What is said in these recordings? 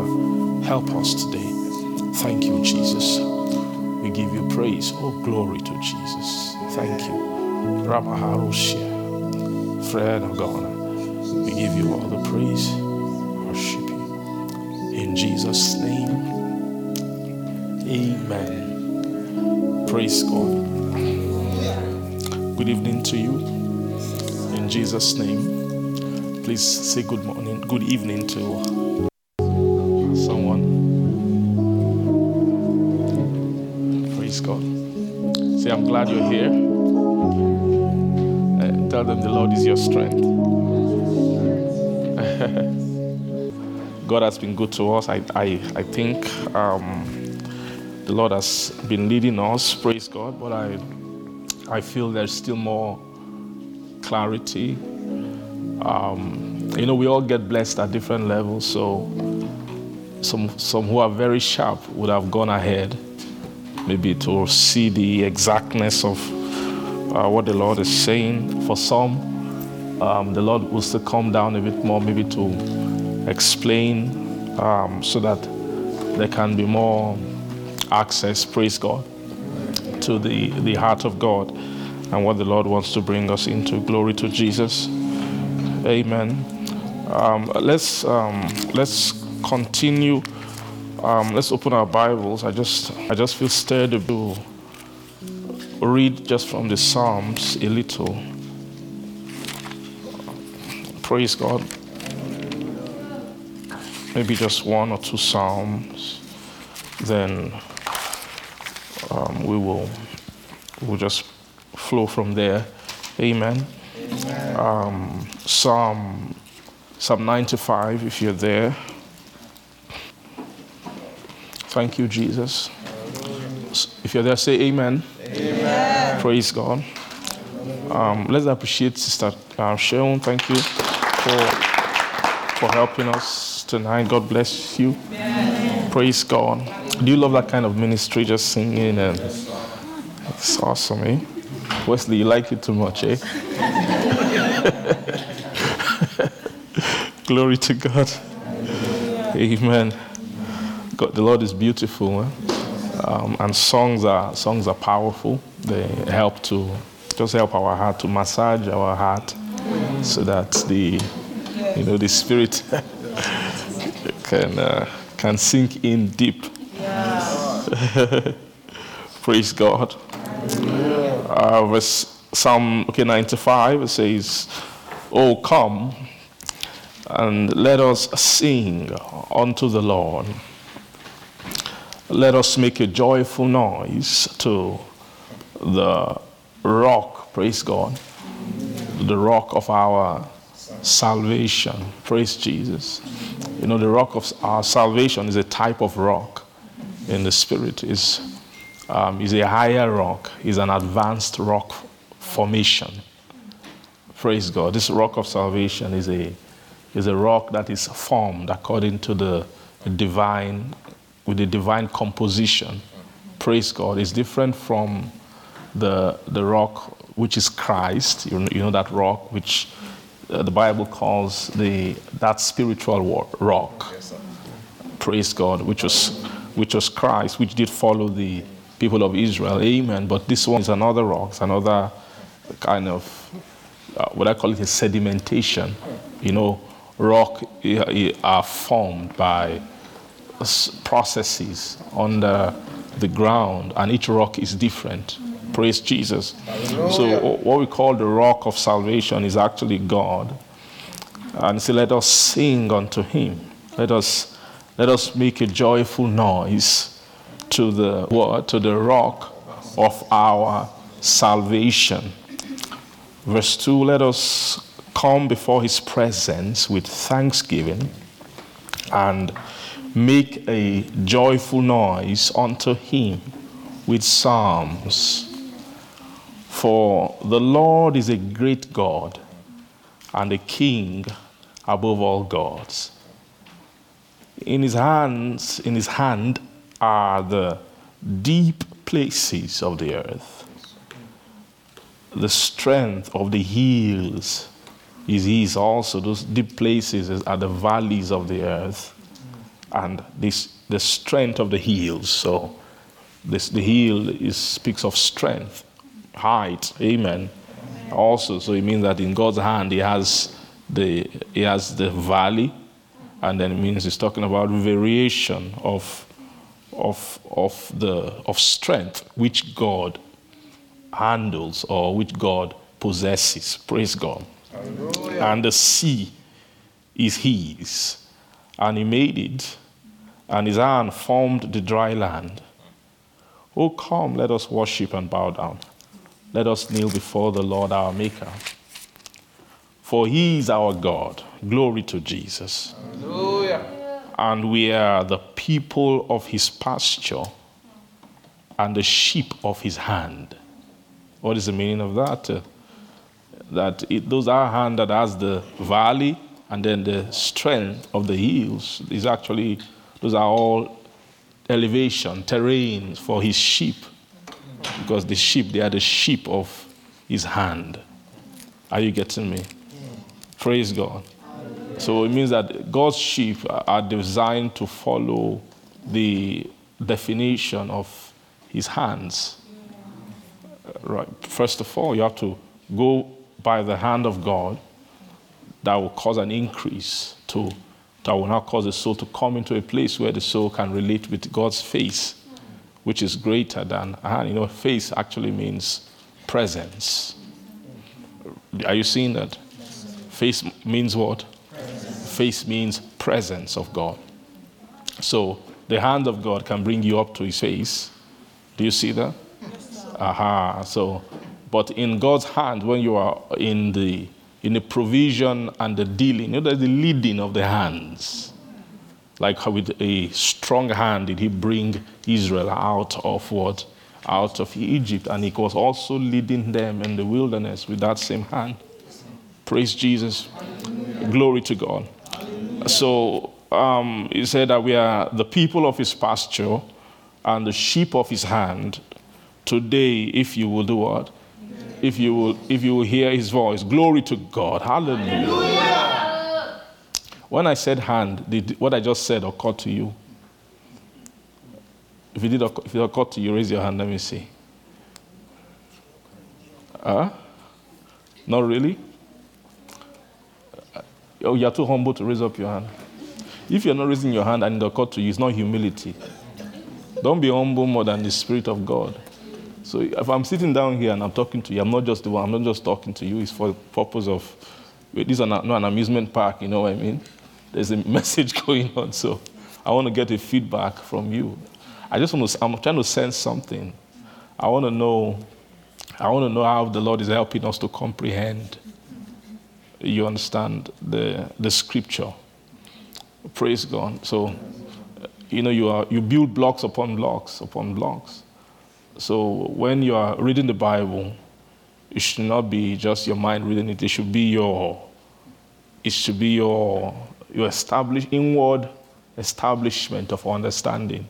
Father. Help us today. Thank you, Jesus. We give you praise. Oh, glory to Jesus. Thank you. Ramaharoshia. Fred Ogona. We give you all the praise. Worship you. In Jesus' name. Amen. Praise God. Good evening to you. In Jesus' name. Please say good morning, good evening to I'm glad you're here. Uh, tell them the Lord is your strength. God has been good to us. I, I, I think um, the Lord has been leading us. Praise God. But I, I feel there's still more clarity. Um, you know, we all get blessed at different levels. So some, some who are very sharp would have gone ahead, maybe to see the exactness of uh, what the Lord is saying. For some, um, the Lord will still come down a bit more, maybe to explain um, so that there can be more access, praise God, to the, the heart of God and what the Lord wants to bring us into. Glory to Jesus. Amen. Um, let's, um, let's continue. Um, let's open our Bibles. I just, I just feel stirred to read just from the Psalms a little. Praise God. Maybe just one or two Psalms. Then um, we will we'll just flow from there. Amen. Um, Psalm Psalm 95, if you're there. Thank you, Jesus. If you're there, say amen. Amen. Praise God. Um, let's appreciate Sister uh, Sharon. Thank you for, for helping us tonight. God bless you. Praise God. Do you love that kind of ministry, just singing and it's awesome, eh? Wesley, you like it too much, eh? Glory to God. Amen. God, the Lord is beautiful, eh? um, and songs are songs are powerful. They help to just help our heart to massage our heart, so that the you know the spirit can uh, can sink in deep. Praise God. Uh, verse Psalm okay 95 it says, "Oh come and let us sing unto the Lord. Let us make a joyful noise to the rock. Praise God, the rock of our salvation. Praise Jesus." You know, the rock of our salvation is a type of rock in the spirit. is um, is a higher rock. is an advanced rock formation. Praise God. This rock of salvation is a is a rock that is formed according to the divine with the divine composition. Praise God. It's different from the the rock which is Christ. You know, you know that rock which uh, the Bible calls the that spiritual wa- rock. Praise God, which was which was Christ, which did follow the people of Israel. Amen. But this one is another rock, it's another kind of uh, what I call it a sedimentation. You know, rock uh, uh, are formed by processes under the ground, and each rock is different. Praise Jesus. So, what we call the rock of salvation is actually God. And so, let us sing unto Him. Let us, let us make a joyful noise to the what? To the rock of our salvation. Verse 2 Let us come before His presence with thanksgiving and make a joyful noise unto Him with psalms. For the Lord is a great God and a king above all gods. In his hands, in his hand are the deep places of the earth. The strength of the hills is his also. Those deep places are the valleys of the earth. And this the strength of the hills. So this the heel is speaks of strength height. Amen. Also, so it means that in God's hand, He has the He has the valley, and then it means He's talking about variation of of of the of strength which God handles or which God possesses. Praise God. And the sea is His, and He made it, and His hand formed the dry land. Oh, come, let us worship and bow down. Let us kneel before the Lord our Maker. For he is our God. Glory to Jesus. And we are the people of his pasture and the sheep of his hand. What is the meaning of that? Uh, that it, those are hand that has the valley and then the strength of the hills is actually, those are all elevation, terrains for his sheep because the sheep, they are the sheep of his hand. Are you getting me? Praise God. So it means that God's sheep are designed to follow the definition of his hands. Right. First of all, you have to go by the hand of God that will cause an increase to that will now cause the soul to come into a place where the soul can relate with God's face which is greater than hand. You know, face actually means presence. Are you seeing that? Face means what? Face means presence of God. So the hand of God can bring you up to his face. Do you see that? Aha. So, but in God's hand, when you are in the in the provision and the dealing, you know, there's the leading of the hands. Like how with a strong hand did he bring Israel out of what? Out of Egypt. And he was also leading them in the wilderness with that same hand. Praise Jesus. Glory to God. So um, he said that we are the people of his pasture and the sheep of his hand. Today, if you will do what? If you will, if you will hear his voice, glory to God. Hallelujah. When I said hand, did what I just said occur to you? If it did, occur- if it occurred to you, raise your hand. Let me see. Huh? Not really. Oh, you're too humble to raise up your hand. if you're not raising your hand and it occurred to you, it's not humility. Don't be humble more than the Spirit of God. So if I'm sitting down here and I'm talking to you, I'm not just the one, I'm not just talking to you. It's for the purpose of, this is not an amusement park, you know what I mean? There's a message going on, so I want to get a feedback from you. I just want to, I'm trying to sense something. I want to know, I want to know how the Lord is helping us to comprehend. You understand the, the scripture. Praise God. So, you know, you, are, you build blocks upon blocks upon blocks. So when you are reading the Bible, it should not be just your mind reading it. It should be your, it should be your, your established inward establishment of understanding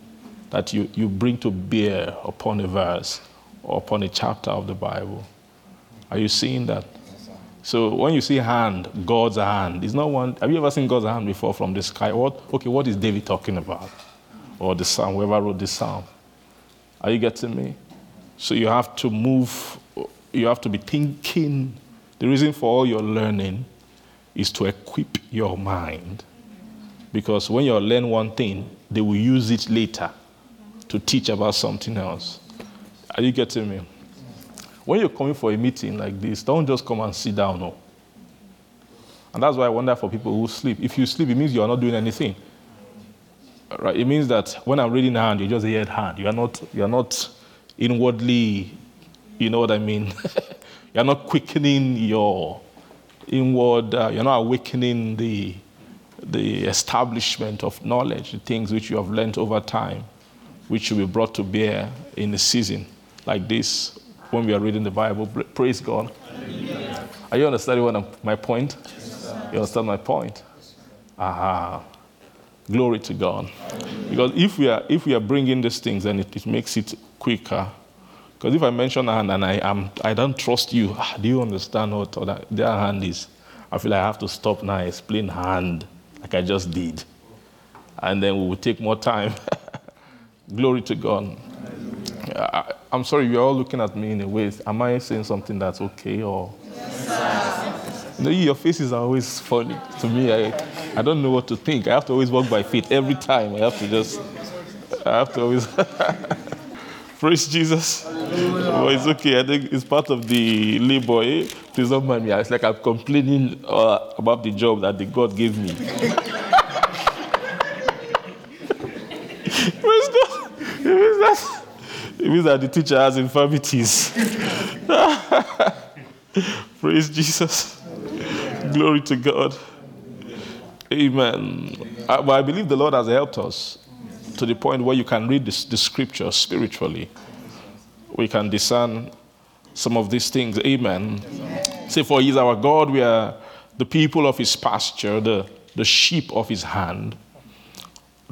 that you, you bring to bear upon a verse or upon a chapter of the Bible. Are you seeing that? So when you see hand, God's hand, it's not one. Have you ever seen God's hand before from the sky? What? Okay, what is David talking about? Or the psalm, whoever wrote this psalm. Are you getting me? So you have to move, you have to be thinking. The reason for all your learning is to equip your mind. Because when you learn one thing, they will use it later to teach about something else. Are you getting me? When you're coming for a meeting like this, don't just come and sit down. No. And that's why I wonder for people who sleep. If you sleep, it means you are not doing anything. Right? It means that when I'm reading hand, you just hear hand. You are not, you are not inwardly, you know what I mean? you're not quickening your inward, uh, you're not awakening the, the establishment of knowledge, the things which you have learned over time, which will be brought to bear in a season like this when we are reading the Bible. Praise God. Are you understanding what I'm, my point? you understand my point? Aha. Glory to God. Because if we are if we are bringing these things, then it, it makes it quicker. Because if I mention a hand and I am I don't trust you, ah, do you understand what other, their hand is? I feel like I have to stop now, explain hand like I just did, and then we will take more time. Glory to God. I, am sorry, you're all looking at me in a way. Am I saying something that's okay or? Yes, know, your faces are always funny to me. I, I don't know what to think. I have to always walk by faith every time. I have to just, I have to always. Praise Jesus. Well, it's okay. I think it's part of the labor. Eh? Please don't mind me. It's like I'm complaining uh, about the job that the God gave me. Praise God. It means that, it means that the teacher has infirmities. Praise Jesus. Glory to God. Amen. I, but I believe the Lord has helped us to the point where you can read this, the scripture spiritually. We can discern some of these things. Amen. Amen. Say, for He is our God, we are the people of His pasture, the, the sheep of His hand.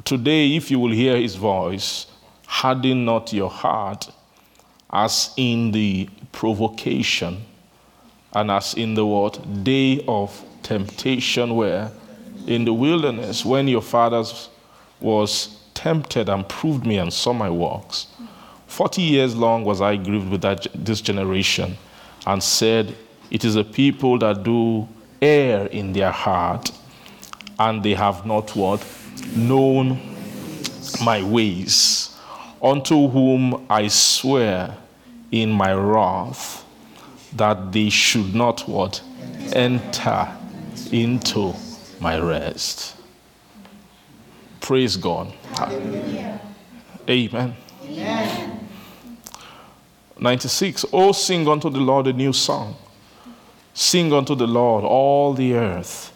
Today, if you will hear His voice, harden not your heart as in the provocation and as in the what day of temptation where in the wilderness when your fathers was tempted and proved me and saw my works. Forty years long was I grieved with that, this generation and said, It is a people that do err in their heart, and they have not what? Known my ways, unto whom I swear in my wrath that they should not what? Enter into my rest. Praise God. Hallelujah. Amen. Amen. 96. Oh, sing unto the Lord a new song. Sing unto the Lord all the earth.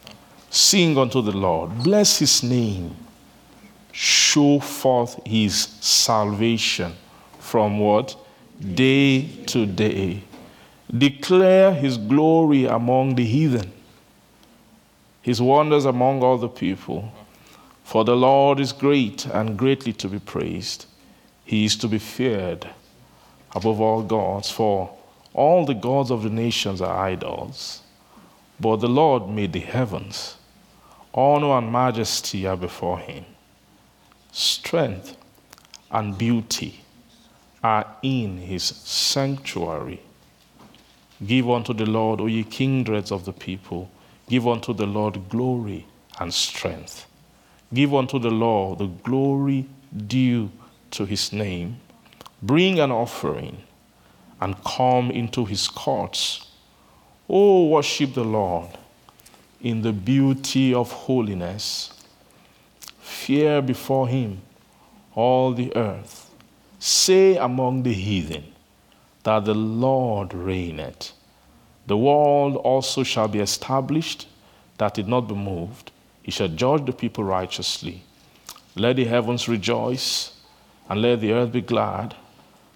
Sing unto the Lord. Bless his name. Show forth his salvation from what? Day to day. Declare his glory among the heathen his wonders among all the people. For the Lord is great and greatly to be praised. He is to be feared above all gods, for all the gods of the nations are idols. But the Lord made the heavens. Honor and majesty are before him. Strength and beauty are in his sanctuary. Give unto the Lord, O ye kindreds of the people. Give unto the Lord glory and strength. Give unto the Lord the glory due to his name. Bring an offering and come into his courts. O worship the Lord in the beauty of holiness. Fear before him all the earth. Say among the heathen that the Lord reigneth. The world also shall be established, that it not be moved. He shall judge the people righteously. Let the heavens rejoice, and let the earth be glad.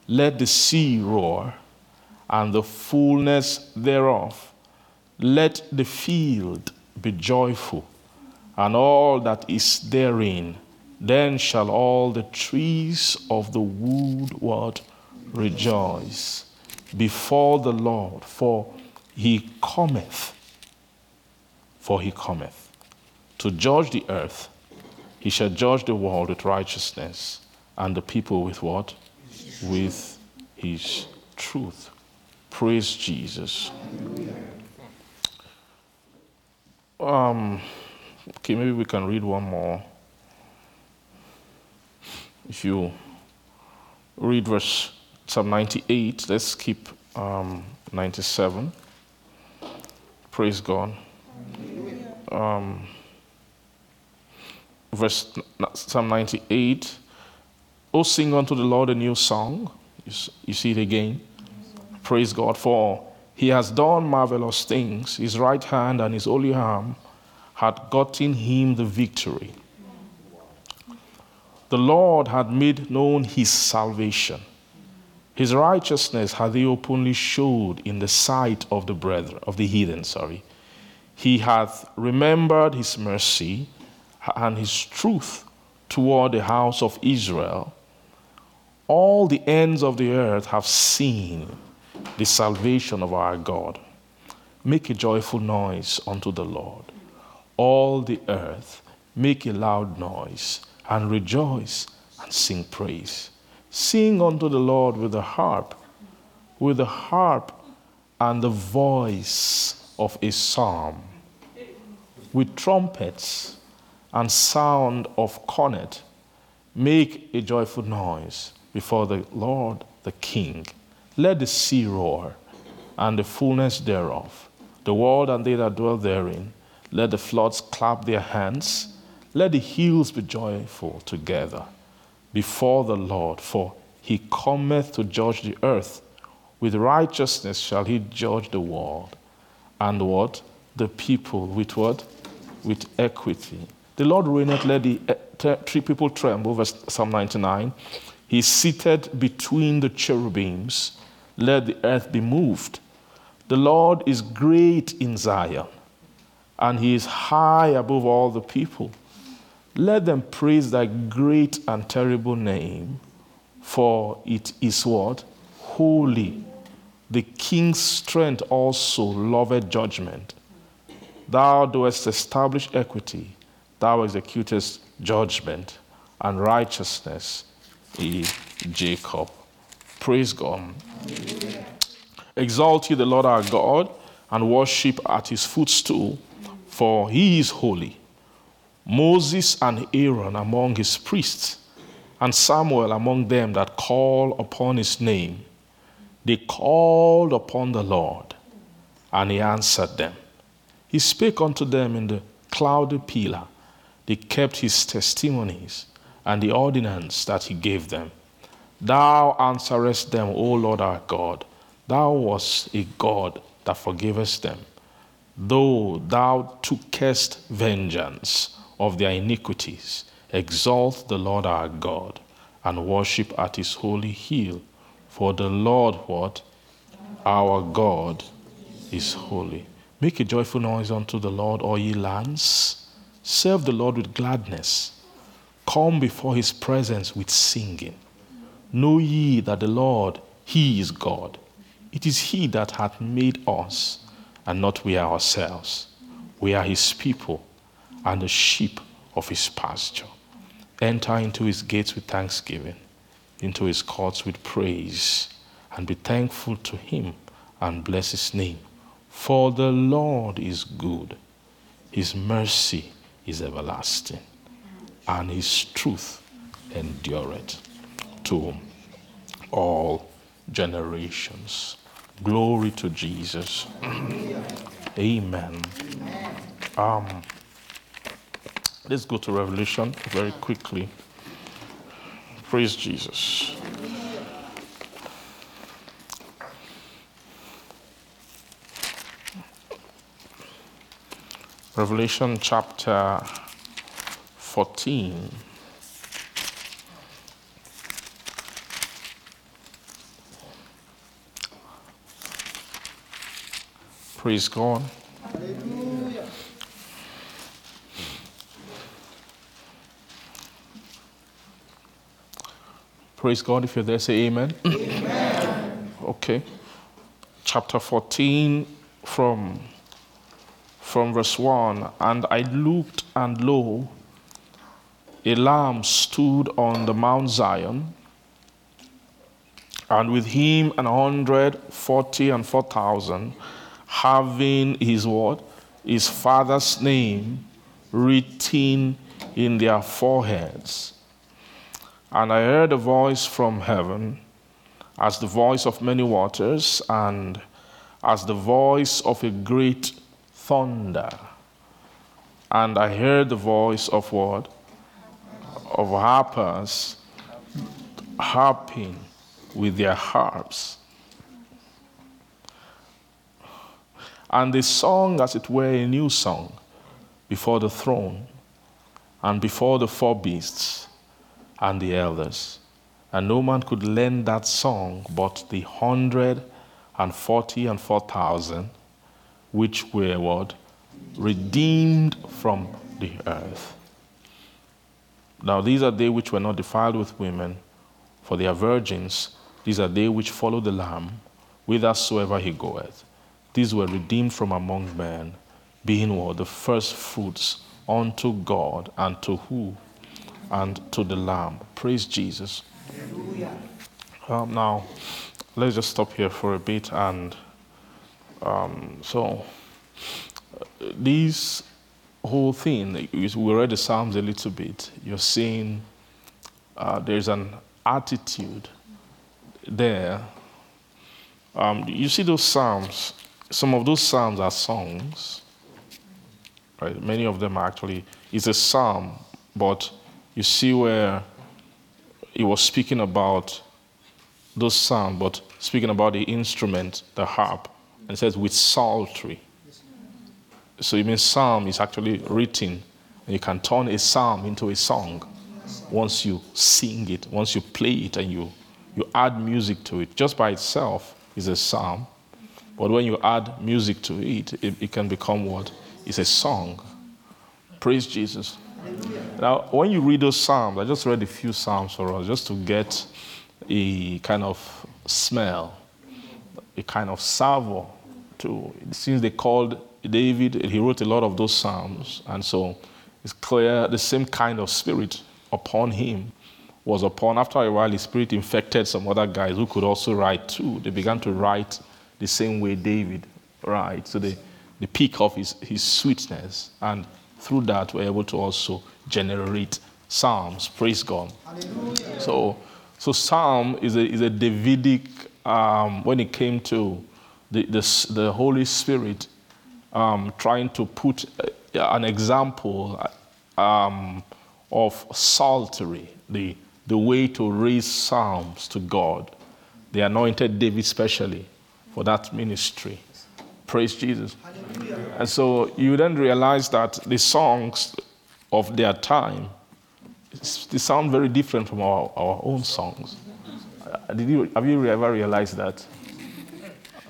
Let the sea roar, and the fullness thereof. Let the field be joyful, and all that is therein. Then shall all the trees of the wood rejoice before the Lord, for he cometh. For he cometh to judge the earth. He shall judge the world with righteousness, and the people with what? With his truth. Praise Jesus. Um, okay, maybe we can read one more. If you read verse Psalm 98, let's keep um, 97. Praise God. Um, verse Psalm 98. Oh, sing unto the Lord a new song. You, you see it again. Praise God for he has done marvelous things. His right hand and his holy arm had gotten him the victory. The Lord had made known his salvation. His righteousness had he openly showed in the sight of the brethren, of the heathen, sorry. He hath remembered his mercy and his truth toward the house of Israel. All the ends of the earth have seen the salvation of our God. Make a joyful noise unto the Lord. All the earth, make a loud noise and rejoice and sing praise. Sing unto the Lord with the harp, with the harp and the voice of a psalm, with trumpets and sound of cornet. Make a joyful noise before the Lord the King. Let the sea roar and the fullness thereof, the world and they that dwell therein. Let the floods clap their hands. Let the hills be joyful together before the Lord, for he cometh to judge the earth. With righteousness shall he judge the world. And what? The people with what? With equity. The Lord reigneth, let the eh, three people tremble, verse Psalm 99. He is seated between the cherubims let the earth be moved. The Lord is great in Zion, and he is high above all the people. Let them praise thy great and terrible name, for it is what? Holy. The king's strength also loveth judgment. Thou doest establish equity, thou executest judgment and righteousness in Jacob. Praise God. Exalt ye the Lord our God and worship at his footstool, for he is holy. Moses and Aaron among his priests, and Samuel among them that call upon his name. They called upon the Lord, and he answered them. He spake unto them in the cloudy pillar. They kept his testimonies and the ordinance that he gave them. Thou answerest them, O Lord our God. Thou wast a God that forgivest them, though thou tookest vengeance of their iniquities. Exalt the Lord our God and worship at his holy hill. For the Lord, what? Our God is holy. Make a joyful noise unto the Lord, all ye lands. Serve the Lord with gladness. Come before his presence with singing. Know ye that the Lord, He is God. It is He that hath made us, and not we ourselves. We are His people, and the sheep of His pasture. Enter into His gates with thanksgiving, into His courts with praise, and be thankful to Him, and bless His name. For the Lord is good, His mercy is everlasting, and his truth endureth to all generations. Glory to Jesus. Amen. Amen. Um, let's go to Revelation very quickly. Praise Jesus. Revelation chapter 14. Praise God. Praise God. If you're there, say amen. amen. Okay. Chapter 14 from, from verse 1. And I looked, and lo, a lamb stood on the Mount Zion, and with him an hundred forty and four thousand, having his what? His father's name written in their foreheads. And I heard a voice from heaven, as the voice of many waters, and as the voice of a great thunder. And I heard the voice of what? Of harpers harping with their harps. And they sung, as it were, a new song before the throne and before the four beasts and the elders. And no man could learn that song but the hundred and forty and four thousand, which were what? Redeemed from the earth. Now these are they which were not defiled with women, for they are virgins. These are they which follow the Lamb, whithersoever he goeth. These were redeemed from among men, being what? The first fruits unto God and to who? And to the Lamb. Praise Jesus. Um, now, let's just stop here for a bit. And um, so, uh, this whole thing, we read the Psalms a little bit. You're seeing uh, there's an attitude there. Um, you see those Psalms, some of those Psalms are songs. Right? Many of them are actually, it's a psalm, but you see where he was speaking about those psalms, but speaking about the instrument, the harp, and it says with psaltery. So it means psalm is actually written, and you can turn a psalm into a song once you sing it, once you play it, and you, you add music to it. Just by itself is a psalm, but when you add music to it, it, it can become what? It's a song. Praise Jesus. Now, when you read those Psalms, I just read a few Psalms for us just to get a kind of smell, a kind of savor to. Since they called David, he wrote a lot of those Psalms, and so it's clear the same kind of spirit upon him was upon. After a while, his spirit infected some other guys who could also write too. They began to write the same way David writes. So they, the peak of his, his sweetness, and through that, we're able to also generate psalms. Praise God. Hallelujah. So, so psalm is a, is a Davidic, um, when it came to the, the, the Holy Spirit um, trying to put an example um, of psaltery, the, the way to raise psalms to God. They anointed David specially for that ministry. Praise Jesus. And so you then realize that the songs of their time they sound very different from our, our own songs. Uh, did you, have you ever realized that?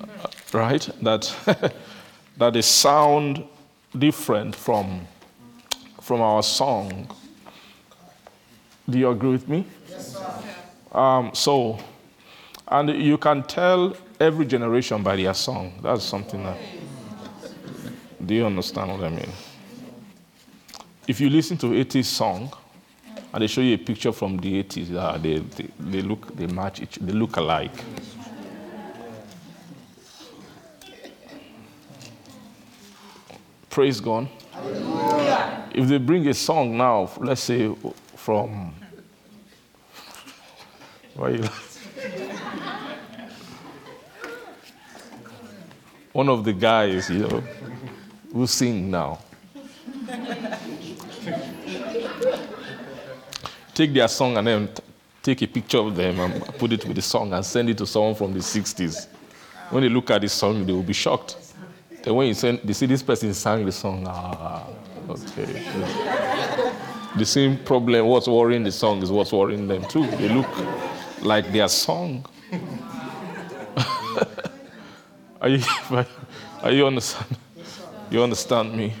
Uh, right? That, that they sound different from, from our song. Do you agree with me? Yes, sir. Um, so, and you can tell every generation by their song. That's something that. Do you understand what I mean? If you listen to 80s song, and they show you a picture from the 80s, uh, they, they, they, look, they match each, they look alike. Praise God. If they bring a song now, let's say from. Why you? One of the guys, you know, who sing now. Take their song and then t- take a picture of them and put it with the song and send it to someone from the 60s. When they look at the song, they will be shocked. Then when you send, they see this person sang the song, ah, okay. The same problem, what's worrying the song is what's worrying them too. They look like their song. are you, are you understand? You understand me?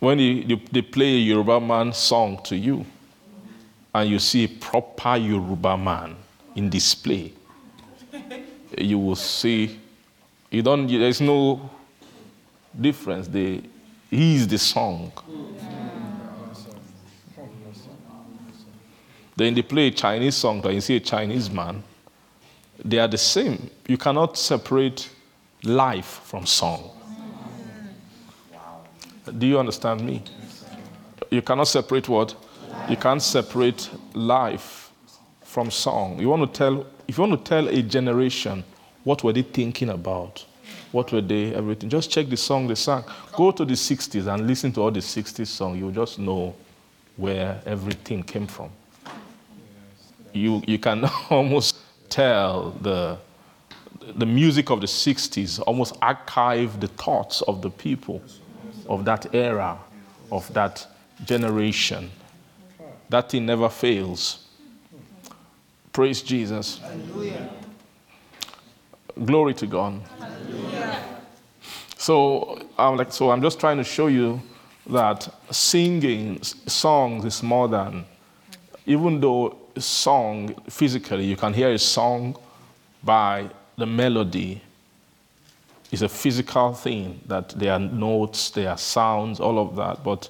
When you, you, they play a Yoruba man song to you, and you see a proper Yoruba man in display, you will see, you don't, there's no difference. They, he is the song. Then they play a Chinese song, and you see a Chinese man. They are the same. You cannot separate life from song. Do you understand me? You cannot separate what? You can't separate life from song. You want to tell, if you want to tell a generation what were they thinking about, what were they, everything, just check the song they sang. Go to the 60s and listen to all the 60s songs. You'll just know where everything came from. You, you can almost tell the, the music of the 60s, almost archive the thoughts of the people of that era, of that generation. That thing never fails. Praise Jesus. Glory to God. So I'm like, so I'm just trying to show you that singing songs is more than, even though song physically you can hear a song by the melody. is a physical thing that there are notes, there are sounds, all of that. But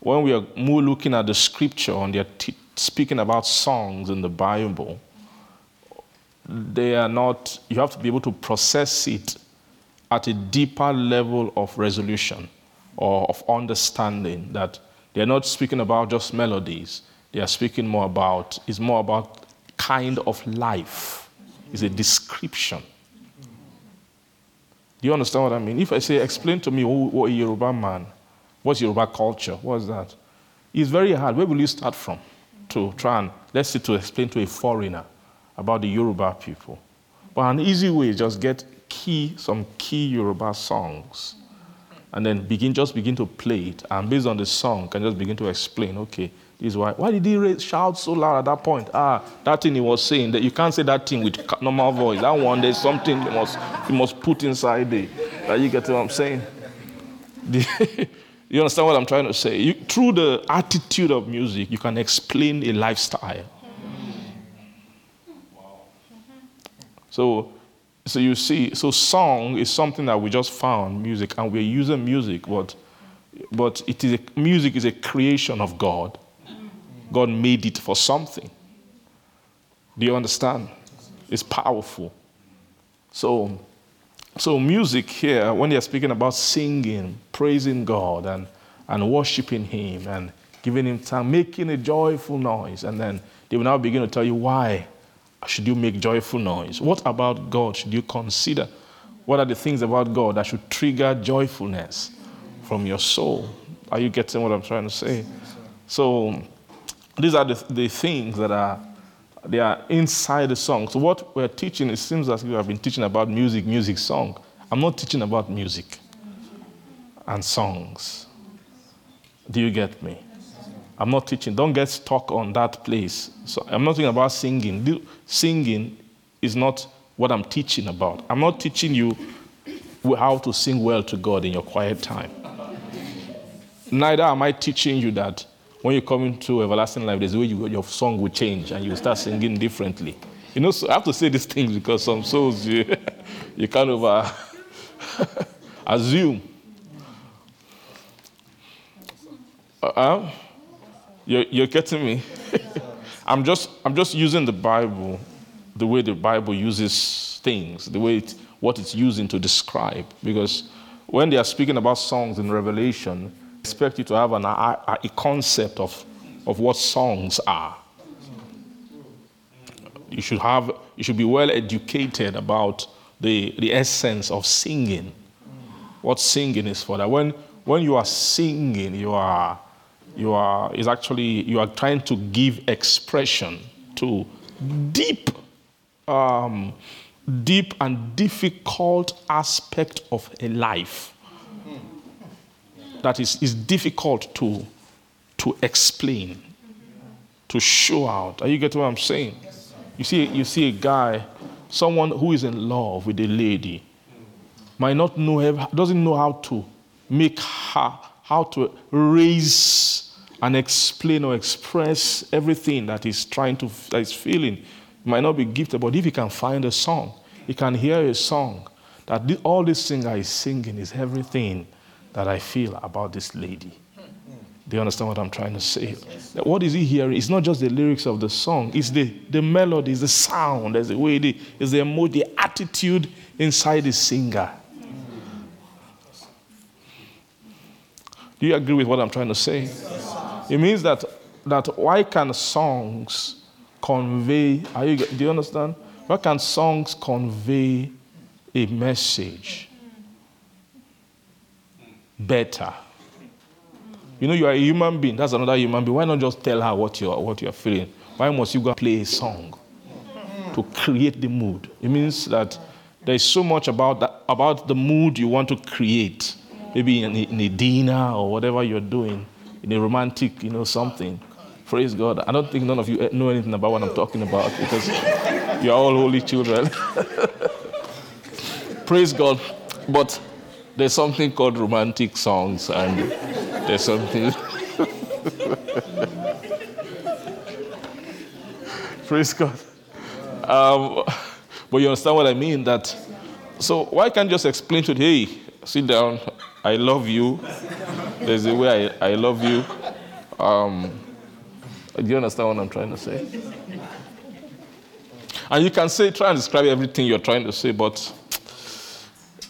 when we are more looking at the scripture and they're t- speaking about songs in the Bible, they are not, you have to be able to process it at a deeper level of resolution or of understanding that they're not speaking about just melodies. They are speaking more about, it's more about kind of life. It's a description. Do you understand what I mean? If I say, explain to me who, what a Yoruba man, what's Yoruba culture, what's that? It's very hard. Where will you start from to try and, let's say, to explain to a foreigner about the Yoruba people? But an easy way is just get key, some key Yoruba songs and then begin, just begin to play it. And based on the song, can just begin to explain, okay, this is why. Did he raise, shout so loud at that point? Ah, that thing he was saying, that you can't say that thing with normal voice. That one, there's something you must, you must put inside there. That you get what I'm saying? You understand what I'm trying to say? You, through the attitude of music, you can explain a lifestyle. So, so you see, so song is something that we just found music, and we're using music, but, but it is a, music is a creation of God. God made it for something. Do you understand? It's powerful. So, so music here, when they're speaking about singing, praising God, and, and worshiping Him, and giving Him time, making a joyful noise, and then they will now begin to tell you why should you make joyful noise. What about God should you consider? What are the things about God that should trigger joyfulness from your soul? Are you getting what I'm trying to say? So these are the, the things that are they are inside the song. So what we're teaching, it seems as if we have been teaching about music, music, song. I'm not teaching about music and songs. Do you get me? I'm not teaching. Don't get stuck on that place. So I'm not talking about singing. Singing is not what I'm teaching about. I'm not teaching you how to sing well to God in your quiet time. Neither am I teaching you that when you come into everlasting life, there's a way you, your song will change and you start singing differently. You know, so I have to say these things because some souls you, you kind of uh, assume. Uh, you're, you're getting me? I'm just, I'm just using the Bible the way the Bible uses things, the way it, what it's using to describe. Because when they are speaking about songs in Revelation, expect you to have an, a, a concept of, of what songs are. You should have, you should be well educated about the, the essence of singing. What singing is for. That when, when you are singing, you are, you are, is actually, you are trying to give expression to deep, um, deep and difficult aspect of a life that is, is difficult to, to explain, to show out. Are you getting what I'm saying? You see, you see a guy, someone who is in love with a lady, might not know, doesn't know how to make her, how to raise and explain or express everything that he's trying to, that he's feeling. He might not be gifted, but if he can find a song, he can hear a song that all this singer is singing is everything that I feel about this lady. Hmm. Do you understand what I'm trying to say? What is he hearing? It's not just the lyrics of the song, it's the, the melody, it's the sound, it's the way it is, it's the emotion, the attitude inside the singer. Do you agree with what I'm trying to say? It means that, that why can songs convey, are you, do you understand? Why can songs convey a message better? You know, you are a human being. That's another human being. Why not just tell her what you're, what you're feeling? Why must you go play a song to create the mood? It means that there's so much about, that, about the mood you want to create. Maybe in in a dinner or whatever you're doing, in a romantic, you know, something. Praise God. I don't think none of you eh, know anything about what I'm talking about because you're all holy children. Praise God. But there's something called romantic songs and there's something. Praise God. Um, but you understand what I mean? That so why can't just explain to hey, sit down, I love you. There's a way I, I love you. Um, do you understand what I'm trying to say? And you can say, try and describe everything you're trying to say, but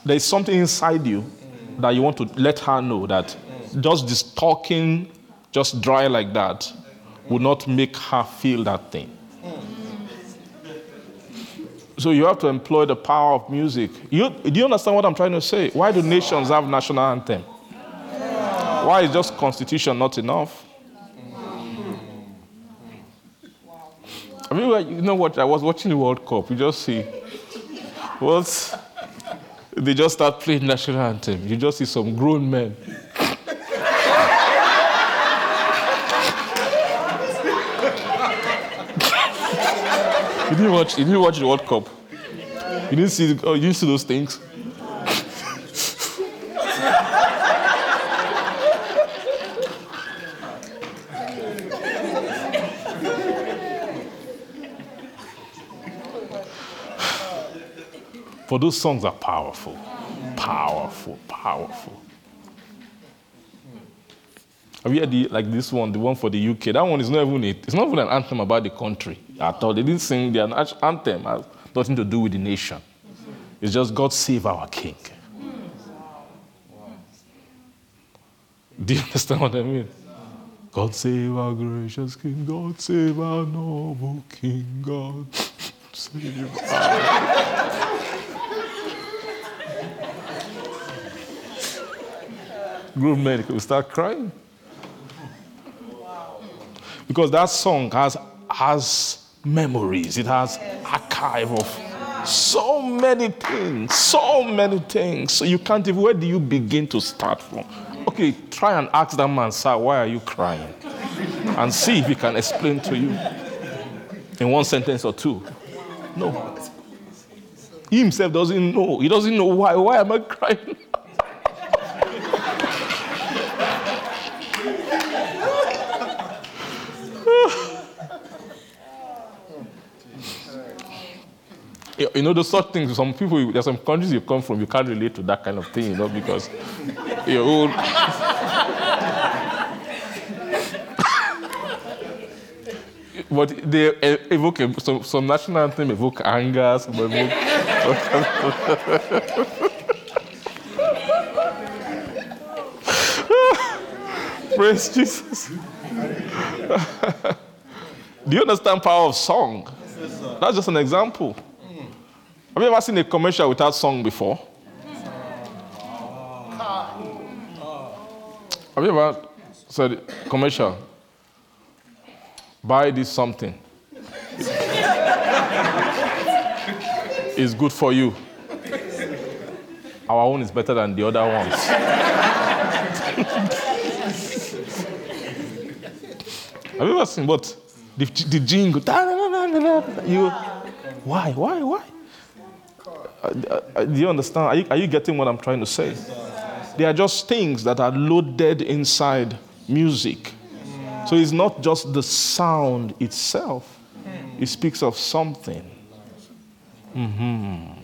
there's something inside you mm. that you want to let her know that mm. just this talking, just dry like that, will not make her feel that thing. Mm. So you have to employ the power of music. You, do you understand what I'm trying to say? Why do nations have national anthem? Why is just constitution not enough? I mean, you know what? I was watching the World Cup. You just see, what? They just start playing national anthem. You just see some grown men You didn't watch. You didn't watch the World Cup. You didn't see. Oh, you didn't see those things. For those songs are powerful, powerful, powerful. Have you heard the, like this one, the one for the UK? That one is not even it. It's not even an anthem about the country at all. They didn't sing their anthem has nothing to do with the nation. It's just God save our King. Do you understand what I mean? God save our gracious King. God save our noble King. God save our. Grown could start crying. Because that song has, has memories, it has archive of so many things, so many things. So you can't even, where do you begin to start from? Okay, try and ask that man, sir, why are you crying? And see if he can explain to you in one sentence or two. No. He himself doesn't know. He doesn't know why. Why am I crying? you know, those sort of things. Some people, there's some countries you come from, you can't relate to that kind of thing, you know, because you're old. but they evoke some, some national anthem evoke anger, some evoke. Praise Jesus. Do you understand power of song? That's just an example. Have you ever seen a commercial without song before? Have you ever said commercial? Buy this something. it's good for you. Our own is better than the other ones. Have you ever seen what? The, the jingle. You, why? Why? Why? Uh, do you understand? Are you, are you getting what I'm trying to say? They are just things that are loaded inside music. So it's not just the sound itself, it speaks of something. Mm-hmm.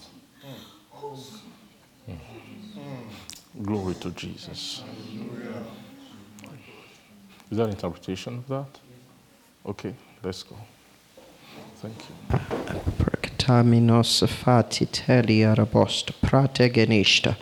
Glory to Jesus. Is that an interpretation of that? Okay, let's go. Thank you. Perctaminos fati telia rabost prategenista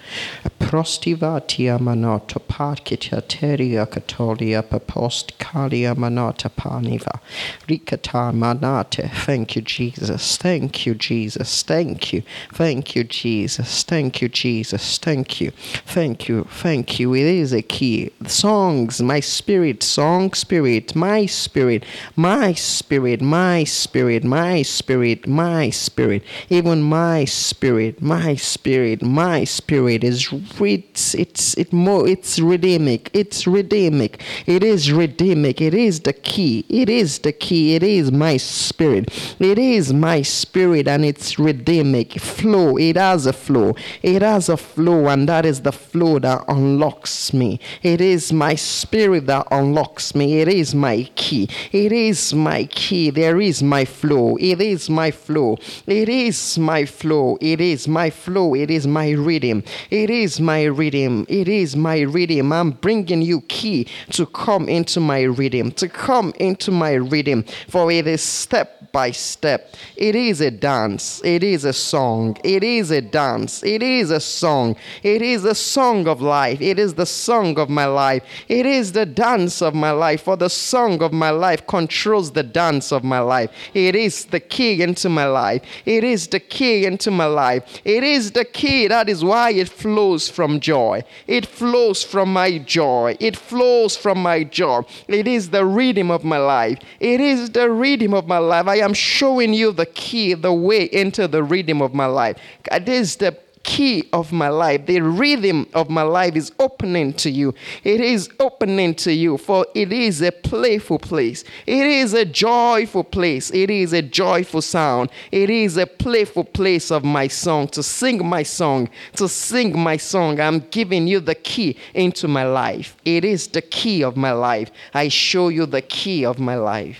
prostivatia manota parcitia teria catolia papost calia manota paniva. Ricata manate. Thank you jesus. Thank you jesus. Thank you. Thank you jesus. Thank you jesus. Thank you. Thank you. Thank you. It is a key. Songs my spirit. Song spirit. My spirit. My spirit. My spirit. My spirit. My spirit. Even my spirit. My spirit. My spirit is it's it's it more it's redeemic it's redeemic it is redeemic it is the key it is the key it is my spirit it is my spirit and it's redeemic flow it has a flow it has a flow and that is the flow that unlocks me it is my spirit that unlocks me it is my key it is my key there is my flow it is my flow it is my flow it is my flow it is my rhythm it is my rhythm. It is my rhythm. I'm bringing you key to come into my rhythm to come into my rhythm. For it is step by step. It is a dance. It is a song. It is a dance. It is a song. It is a song of life. It is the song of my life. It is the dance of my life. For the song of my life controls the dance of my life. It is the key into my life. It is the key into my life. It is the key. That is why it flows from joy. It flows from my joy. It flows from my joy. It is the rhythm of my life. It is the rhythm of my life. I am showing you the key, the way into the rhythm of my life. This is the key of my life. The rhythm of my life is opening to you. It is opening to you, for it is a playful place. It is a joyful place. It is a joyful sound. It is a playful place of my song, to sing my song, to sing my song. I'm giving you the key into my life. It is the key of my life. I show you the key of my life.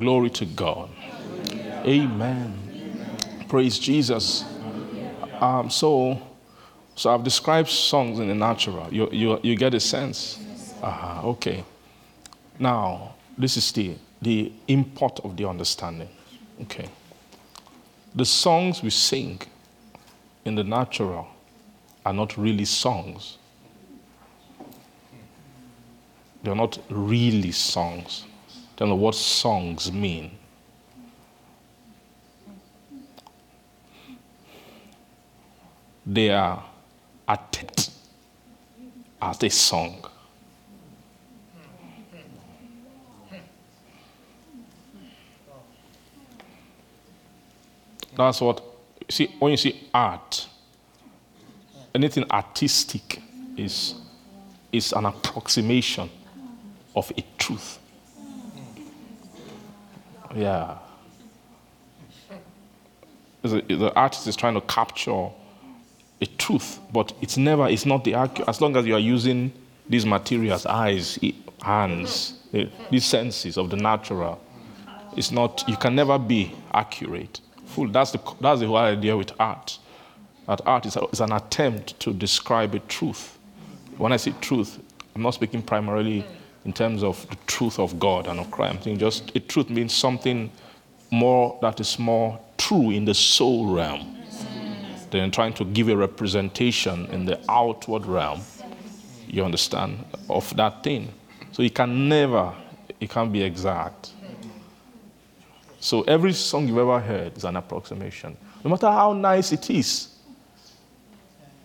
Glory to God. Amen. Praise Jesus. Um, so, so I've described songs in the natural. You, you, you get a sense? uh okay. Now, this is the, the import of the understanding. Okay. The songs we sing in the natural are not really songs. They're not really songs. Don't what songs mean. They are attempt as a song. That's what see when you see art, anything artistic is is an approximation of a truth. Yeah. The, artist is trying to capture a truth, but it's never, it's not the. As long as you are using these materials, eyes, hands, these senses of the natural, it's not, you can never be accurate. Full. That's the, that's the whole idea with art. That art is, a, is an attempt to describe a truth. When I say truth, I'm not speaking primarily in terms of the truth of God and of Christ. I'm saying just a truth means something more that is more true in the soul realm than trying to give a representation in the outward realm. You understand of that thing. So you can never, it can't be exact. So every song you've ever heard is an approximation. No matter how nice it is,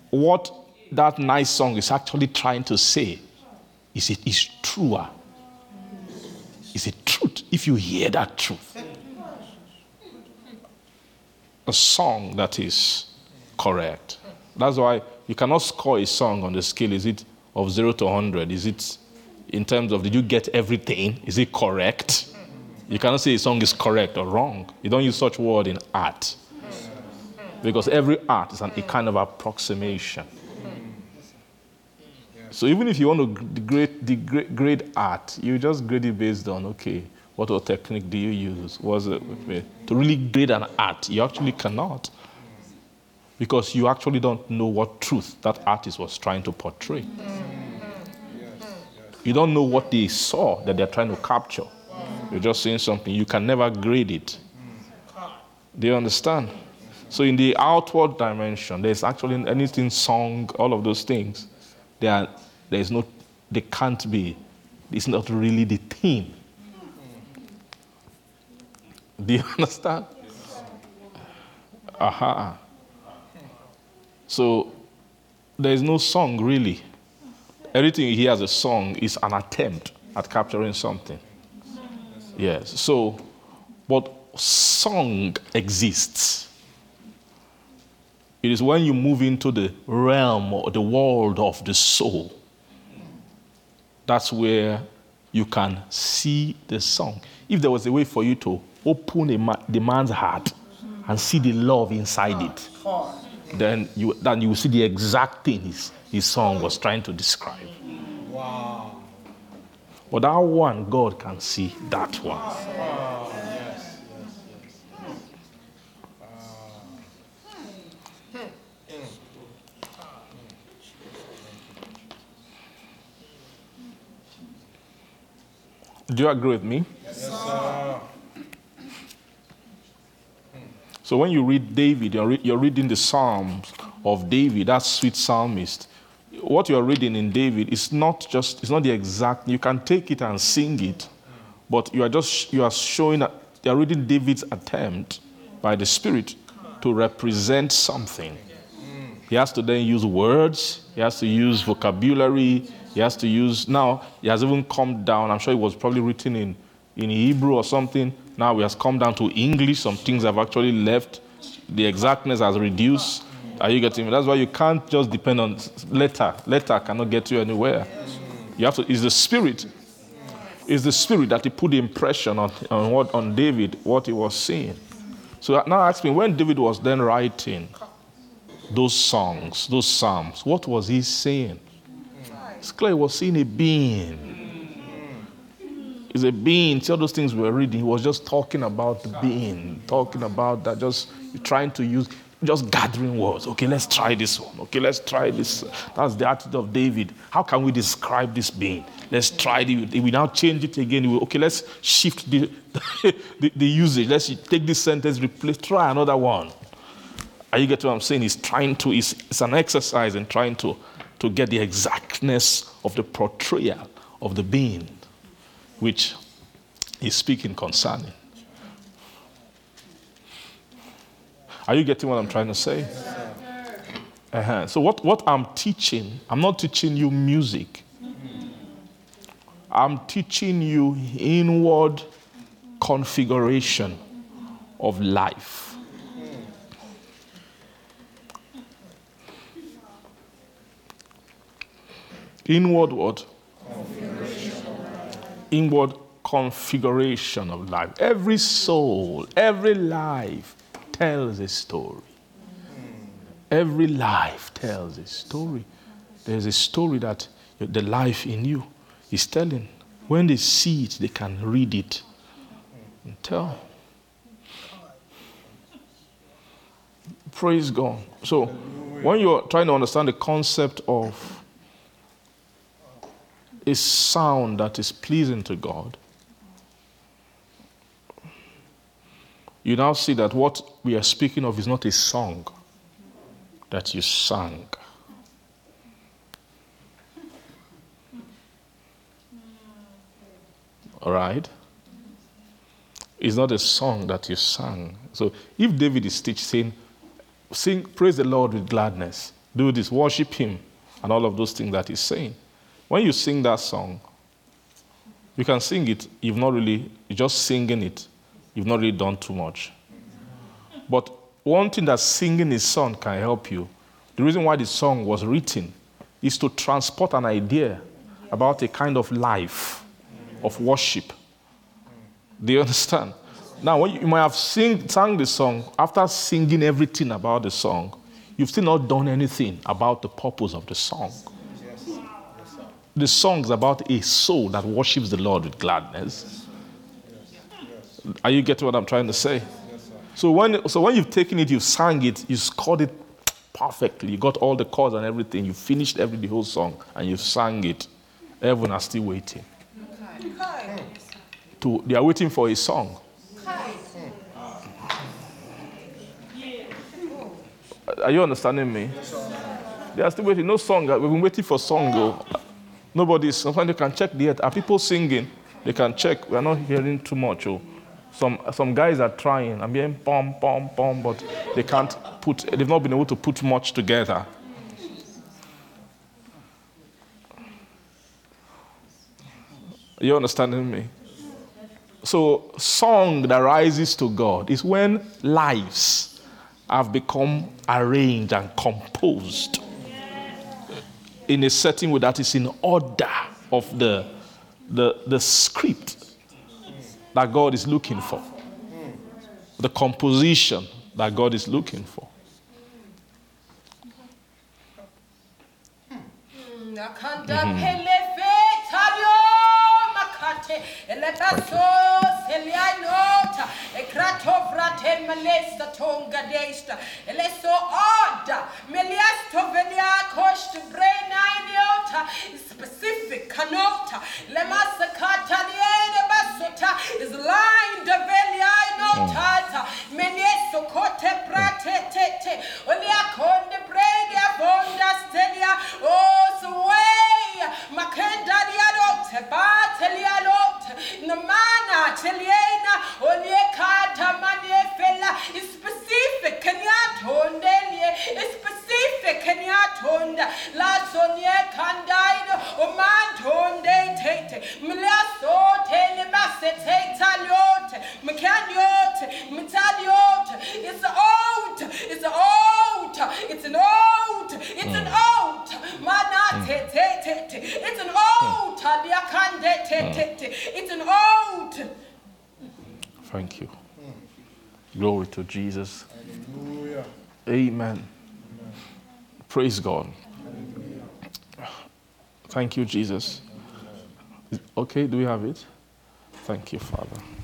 what that nice song is actually trying to say is it is truer. Is ah. it truth if you hear that truth. A song that is correct. That's why you cannot score a song on the scale. Is it of zero to 100? Is it in terms of did you get everything? Is it correct? You cannot say a song is correct or wrong. You don't use such word in art. Because every art is an, a kind of approximation. So even if you want to grade, degrade, grade art, you just grade it based on, okay, what technique do you use? Was it, to really grade an art, you actually cannot. Because you actually don't know what truth that artist was trying to portray. You don't know what they saw that they're trying to capture. You're just saying something. You can never grade it. Do you understand? So in the outward dimension, there's actually anything song, all of those things. There, are, there is no, they can't be. It's not really the theme. Do you understand? Aha. So there is no song really. Everything he has a song is an attempt at capturing something. Yes. So, but song exists. It is when you move into the realm or the world of the soul. That's where you can see the song. If there was a way for you to open a ma- the man's heart and see the love inside it, then you, then you will see the exact thing his, his song was trying to describe. Wow. But that one, God can see that one. Do you agree with me? So when you read David, you're, re- you're reading the Psalms of David, that sweet psalmist. What you're reading in David is not just, it's not the exact, you can take it and sing it, but you are just, you are showing, that you're reading David's attempt by the Spirit to represent something. He has to then use words, he has to use vocabulary, he has to use, now, he has even come down, I'm sure it was probably written in, in Hebrew or something. Now it has come down to English. Some things have actually left. The exactness has reduced. Are you getting me? That's why you can't just depend on letter. Letter cannot get you anywhere. You have to, it's the spirit. It's the spirit that he put the impression on, on, what, on David, what he was saying. So now ask me, when David was then writing those songs, those psalms, what was he saying? It's clear he was seeing a being. It's a being. See all those things we were reading. He was just talking about the being, talking about that, just trying to use, just gathering words. Okay, let's try this one. Okay, let's try this. That's the attitude of David. How can we describe this being? Let's try it. We now change it again. Okay, let's shift the, the, the usage. Let's take this sentence, replace, try another one. Are you getting what I'm saying? He's trying to, it's, it's an exercise in trying to, to get the exactness of the portrayal of the being which he's speaking concerning. Are you getting what I'm trying to say? Uh-huh. So, what, what I'm teaching, I'm not teaching you music. I'm teaching you inward configuration of life. Inward what? inward configuration of life. Every soul, every life tells a story. Every life tells a story. There's a story that the life in you is telling. When they see it, they can read it and tell. Praise God. So, when you're trying to understand the concept of a sound that is pleasing to God, you now see that what we are speaking of is not a song that you sang. All right? It's not a song that you sang. So if David is teaching, sing, praise the Lord with gladness, do this, worship Him, and all of those things that He's saying. When you sing that song, you can sing it, you've not really, you're just singing it, you've not really done too much. But one thing that singing a song can help you, the reason why the song was written is to transport an idea about a kind of life of worship. Do you understand? Now, when you, might have sing, sang the song, after singing everything about the song, you've still not done anything about the purpose of the song. The song is about a soul that worships the Lord with gladness. Are you getting what I'm trying to say? So when, so when you've taken it, you've sang it, you scored it perfectly, you got all the chords and everything, you finished every the whole song, and you sang it. Everyone are still waiting. To, they are waiting for a song. Are you understanding me? They are still waiting. No song. Uh, we've been waiting for song. Nobody. Sometimes they can check the earth. Are people singing? They can check. We are not hearing too much. Oh. Some some guys are trying. I'm hearing pom pom pom, but they can't put. They've not been able to put much together. Are you understanding me? So, song that rises to God is when lives have become arranged and composed in a setting way that is in order of the, the, the script that God is looking for, the composition that God is looking for. Tadio makate elebaso selianota ekrato vrate malesta tonga desta eleso oda meliasto velia kost brain idiota specific kanota lemasa kata liene basota is line de velia inota mm. meneso kote prate tete olia konde brede bonda stelia o sway makenda diadote batelia lot namana teliena olie kata manie fella is specific kenyatondelie is specific kenyatonda la sonie kandaino o tete mlaso tele basse tete lote mkanyote it's out it's out it's an out it's an hmm. out mana hmm. te te te te it's an out liakande te te te it's an out Thank you. Glory to Jesus. Amen. Praise God. Thank you, Jesus. Okay, do we have it? Thank you, Father.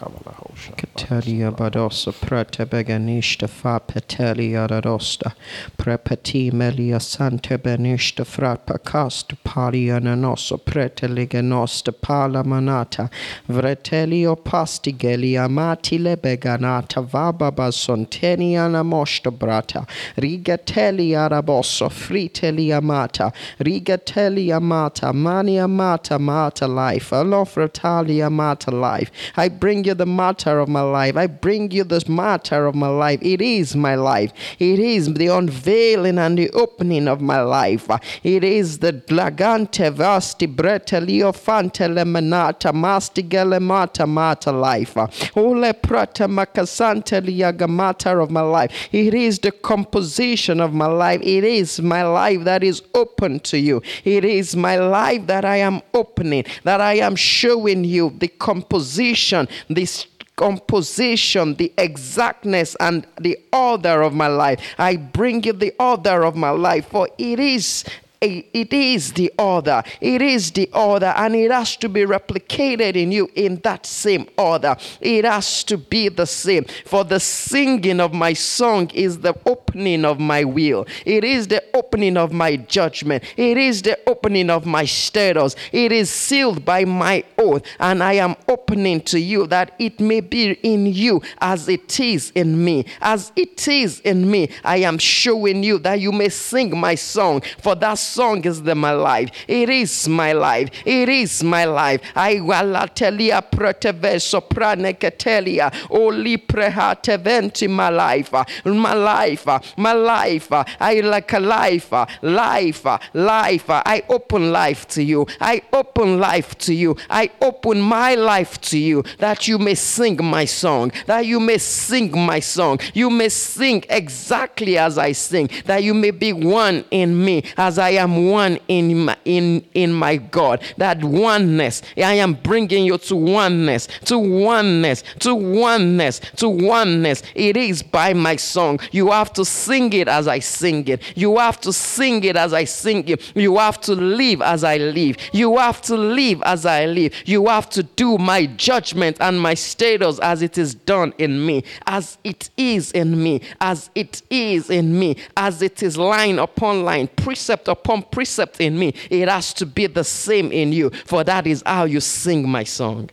Catelia badosa prete beganista fa petelia radosta prepeti melia sante benista frapa cast palia nanoso prete liganosta pala manata vretelio pastigelia matile beganata vaba basontenia namosta brata rigatelia raboso fritelia mata rigatelia mata mania mata mata life alofratalia mata life. I bring you the matter of my life I bring you this matter of my life it is my life it is the unveiling and the opening of my life. It is the glagante vasti brete liofante lemanata mastigele mata mata life. Ole prata makasante liagamata of my life. It is the composition of my life. It is my life that is open to you. It is my life that I am opening, that I am showing you the composition, this composition, the exactness, and the order of my life. I bring you the order of my life, for it is it is the order. It is the order, and it has to be replicated in you in that same order. It has to be the same. For the singing of my song is the opening of my will, it is the opening of my judgment, it is the opening of my status. It is sealed by my oath, and I am opening to you that it may be in you as it is in me. As it is in me, I am showing you that you may sing my song, for that song is the my life. It is my life. It is my life. I walatelia proteve soprane ketelia oli prehate venti my life. My life. My life. I like a life. Life. Life. I open life to you. I open life to you. I open my life to you that you may sing my song. That you may sing my song. You may sing exactly as I sing. That you may be one in me as I am one in my, in, in my God. That oneness, I am bringing you to oneness, to oneness, to oneness, to oneness. It is by my song. You have to sing it as I sing it. You have to sing it as I sing it. You have to live as I live. You have to live as I live. You have to do my judgment and my status as it is done in me, as it is in me, as it is in me, as it is line upon line, precept upon precept in me. It has to be the same in you, for that is how you sing my song.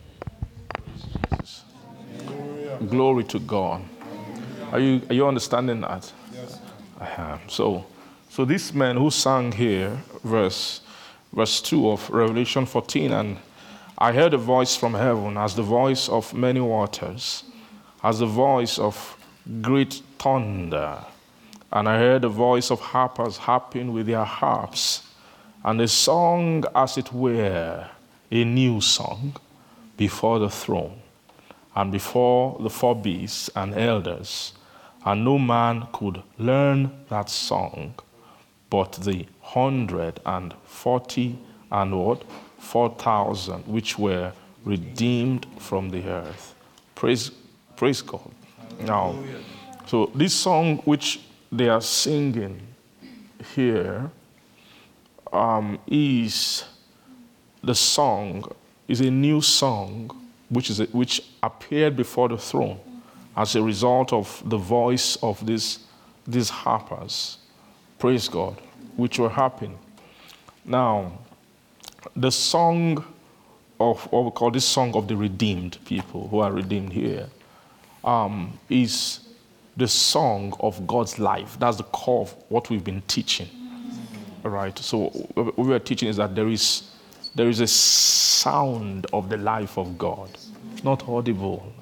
Glory to God. Are you, are you understanding that? Yes. I am. So, so this man who sang here, verse, verse 2 of Revelation 14, and I heard a voice from heaven as the voice of many waters, as the voice of great thunder. And I heard the voice of harpers harping with their harps, and a song, as it were, a new song before the throne and before the four beasts and elders, and no man could learn that song but the hundred and forty and what? Four thousand which were redeemed from the earth. Praise, praise God. Now, so this song which they are singing here um, is the song, is a new song which, is a, which appeared before the throne as a result of the voice of these, these harpers, praise God, which were harping. Now, the song of what we call this song of the redeemed people who are redeemed here um, is the song of God's life. That's the core of what we've been teaching. All right. So what we are teaching is that there is there is a sound of the life of God, not audible.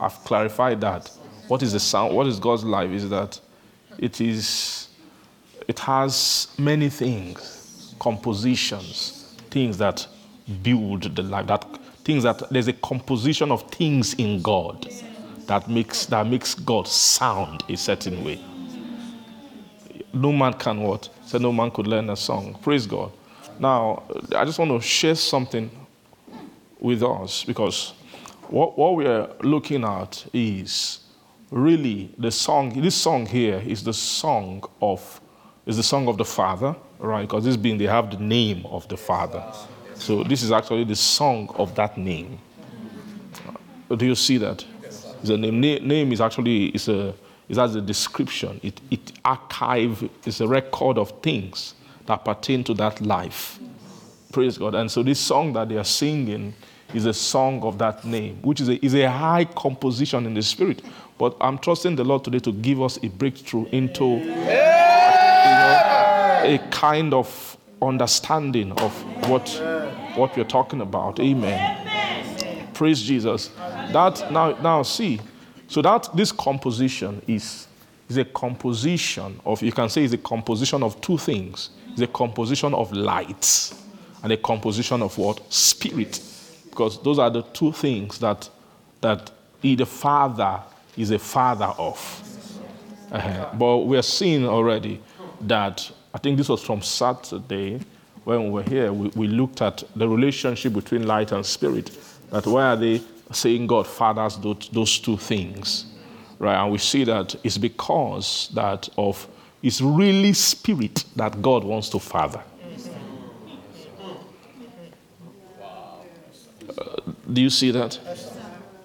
I've clarified that. What is the sound? What is God's life? Is that it is it has many things, compositions, things that build the life, that things that there's a composition of things in God that makes that makes God sound a certain way. No man can what? So no man could learn a song. Praise God. Now, I just want to share something with us because what, what we are looking at is really the song. This song here is the song of is the song of the Father, right? Because this being they have the name of the Father. So this is actually the song of that name. Do you see that? The name, name is actually is a as a description. It it archive is a record of things that pertain to that life. Praise God. And so this song that they are singing is a song of that name, which is a, is a high composition in the spirit. But I'm trusting the Lord today to give us a breakthrough into know, a kind of understanding of what what we're talking about. Amen. Praise Jesus. That now now see. So that this composition is is a composition of, you can say, it's a composition of two things. It's a composition of light and a composition of what? Spirit. Because those are the two things that, that he, the Father, is a father of. Uh-huh. But we are seeing already that, I think this was from Saturday when we were here, we, we looked at the relationship between light and spirit. That why are they saying God fathers those, two things? Right? And we see that it's because that of it's really spirit that God wants to father. Uh, do you see that?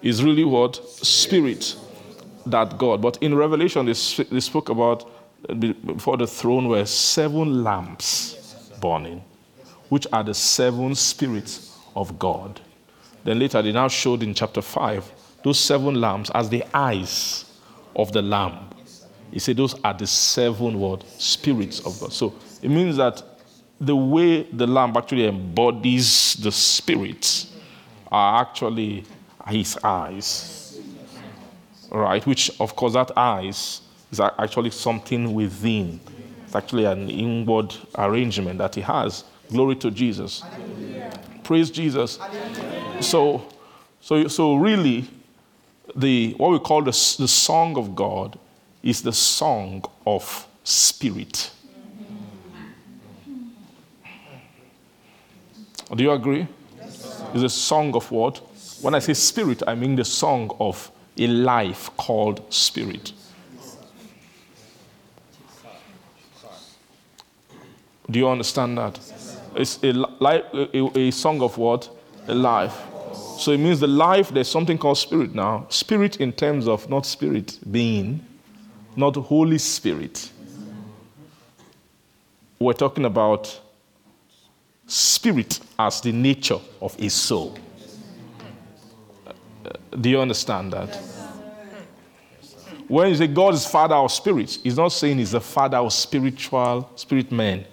It's really what? Spirit that God. But in Revelation, they, they spoke about uh, before the throne were seven lamps burning, which are the seven spirits of God. Then later, they now showed in chapter 5 those seven lamps as the eyes of the lamb. He said those are the seven word spirits of God. So it means that the way the lamb actually embodies the spirits are actually his eyes. Right? Which, of course, that eyes is actually something within. It's actually an inward arrangement that he has. Glory to Jesus. Praise Jesus. So, so, so really, the what we call the, the song of God is the song of spirit. Do you agree? It's a song of what? When I say spirit, I mean the song of a life called spirit. Do you understand that? It's a, li- a, a song of what? A life. So it means the life, there's something called spirit now. Spirit in terms of not spirit being, not Holy Spirit. We're talking about spirit as the nature of a soul. Do you understand that? When you say God is father of spirits, he's not saying he's the father of spiritual spirit man.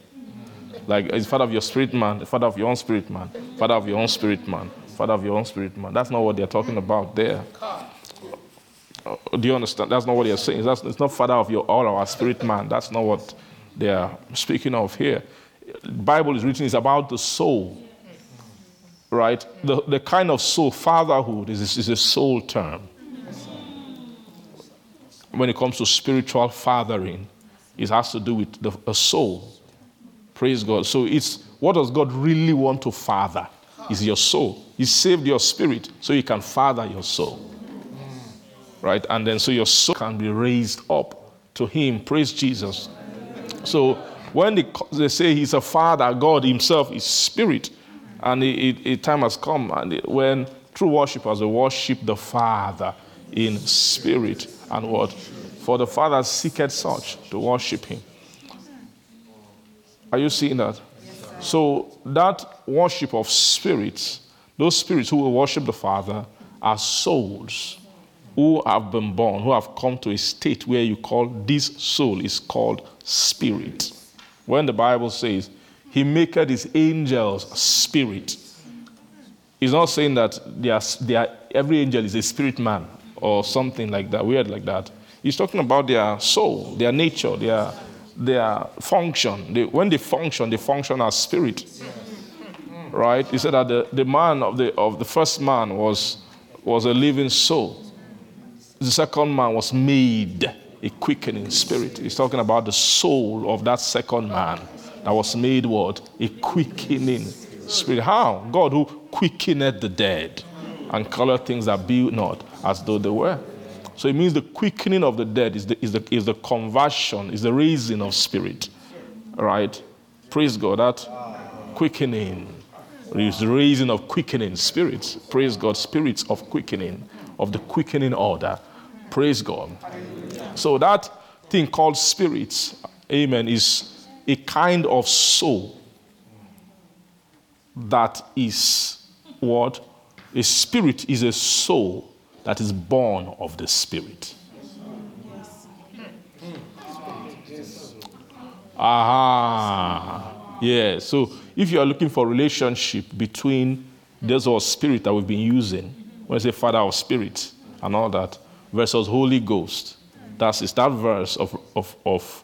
Like he's father of your spirit man, the father of your own spirit man, father of your own spirit man, father of your own spirit man. That's not what they're talking about there. Uh, Do you understand? That's not what they're saying. That's, it's not father of your all our spirit man. That's not what they are speaking of here. Bible is written is about the soul, right? The, the kind of soul, fatherhood is, is a soul term. When it comes to spiritual fathering, it has to do with the, a soul. Praise God. So it's what does God really want to father? Is your soul. He saved your spirit so he can father your soul. Right? And then so your soul can be raised up to him. Praise Jesus. So when they, they say he's a father, God himself is spirit. And it, time has come and it- when true worshippers will worship the Father in spirit and what? For the Father seeketh such to worship him. Are you seeing that? So that worship of spirits, those spirits who will worship the Father are souls who have been born, who have come to a state where you call this soul is called spirit. When the Bible says, He maketh his angels spirit, He's not saying that they are, they are, every angel is a spirit man or something like that, weird like that. He's talking about their soul, their nature, their, their function. They, when they function, they function as spirit. Right? He said that the, the man of the, of the first man was, was a living soul. The second man was made a quickening spirit. He's talking about the soul of that second man that was made what? A quickening spirit. How? God who quickened the dead and colored things that be not as though they were. So it means the quickening of the dead is the, is the, is the conversion, is the raising of spirit. Right? Praise God. That quickening is the raising of quickening spirits. Praise God. Spirits of quickening, of the quickening order. Praise God. So that thing called spirits, amen, is a kind of soul that is what? A spirit is a soul that is born of the spirit. Aha. Yeah. So if you are looking for relationship between this or spirit that we've been using, when I say Father of Spirit and all that, versus Holy Ghost, That's is that verse of, of, of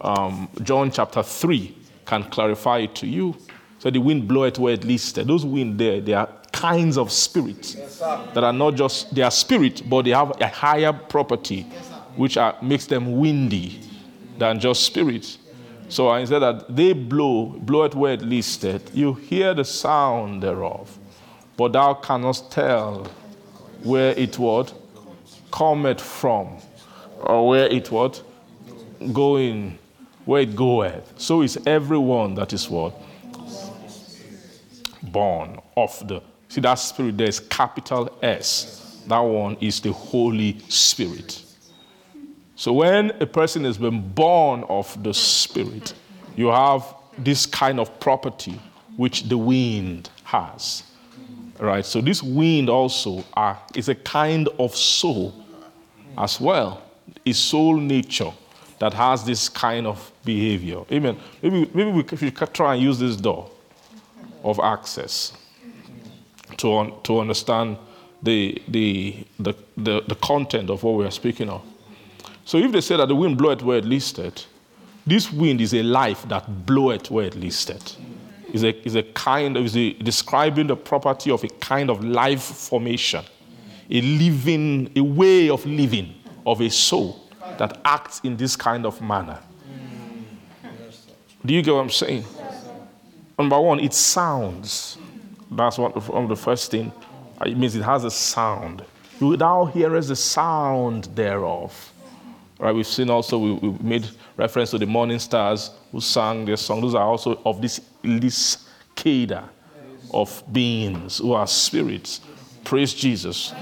um, John chapter 3 can clarify it to you. So the wind bloweth where it listed. Those wind there, they are kinds of spirits that are not just they are spirit, but they have a higher property, which are, makes them windy than just spirit. So I said that they blow, blow it where it listed. You hear the sound thereof, but thou cannot tell where it what cometh from, or where it what going, where it goeth. So is everyone that is what born of the. See that spirit there is capital S. That one is the Holy Spirit. So when a person has been born of the Spirit, you have this kind of property which the wind has. Right? So this wind also are, is a kind of soul as well. A soul nature that has this kind of behavior. Amen. Maybe, maybe we could try and use this door of access to, un, to understand the, the, the, the, the content of what we are speaking of. So if they say that the wind bloweth where it listed, this wind is a life that bloweth where it listed. Is a, is a kind of, is a, describing the property of a kind of life formation, a living, a way of living of a soul that acts in this kind of manner. Do you get what I'm saying? Number one, it sounds. That's one of the first thing. It means it has a sound. You thou hearest the sound thereof. Right? We've seen also we, we made reference to the morning stars who sang their song. Those are also of this this cadre of beings who are spirits. Praise Jesus.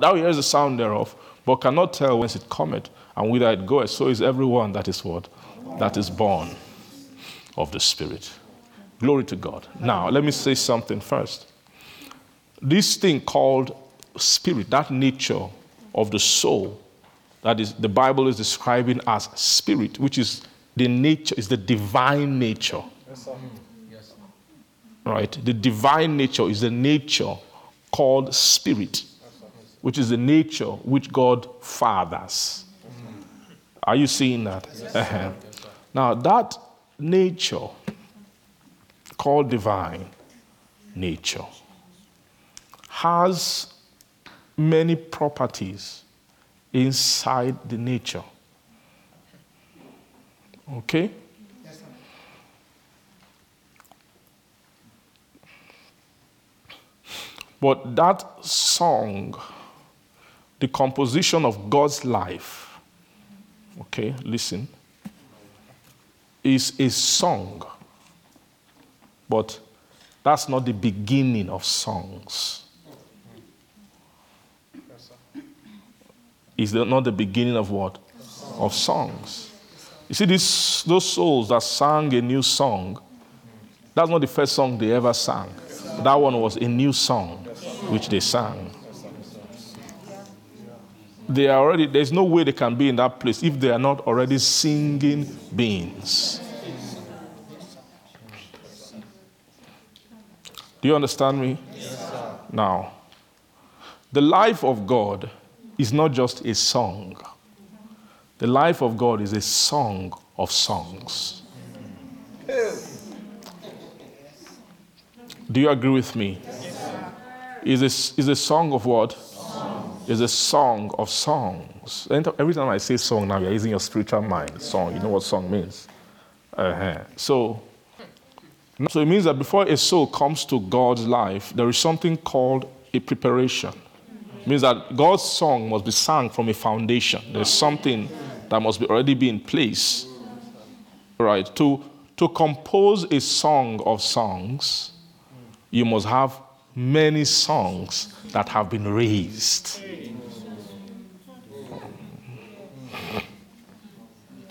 Thou hearest the sound thereof, but cannot tell whence it cometh and whither it goeth. So is everyone that is what? That is born of the Spirit. Glory to God. Now, let me say something first. This thing called spirit, that nature of the soul, that is the Bible is describing as spirit, which is the nature, is the divine nature. Right? The divine nature is the nature called spirit, which is the nature which God fathers. Are you seeing that? Uh-huh. Now, that nature called divine nature has many properties inside the nature. Okay? But that song, the composition of God's life, okay, listen, is a song. But that's not the beginning of songs. Is not the beginning of what? Of songs. You see, this, those souls that sang a new song, that's not the first song they ever sang. That one was a new song which they sang. They are already, there's no way they can be in that place if they are not already singing beings. Do you understand me? now, the life of God is not just a song. The life of God is a song of songs. Do you agree with me? Is a, is a song of what? Is a song of songs. Every time I say song now, you're using your spiritual mind. Song, you know what song means. Uh-huh. So, so it means that before a soul comes to God's life, there is something called a preparation. Means that God's song must be sung from a foundation. There's something that must be already be in place. Right? To, to compose a song of songs, you must have many songs that have been raised.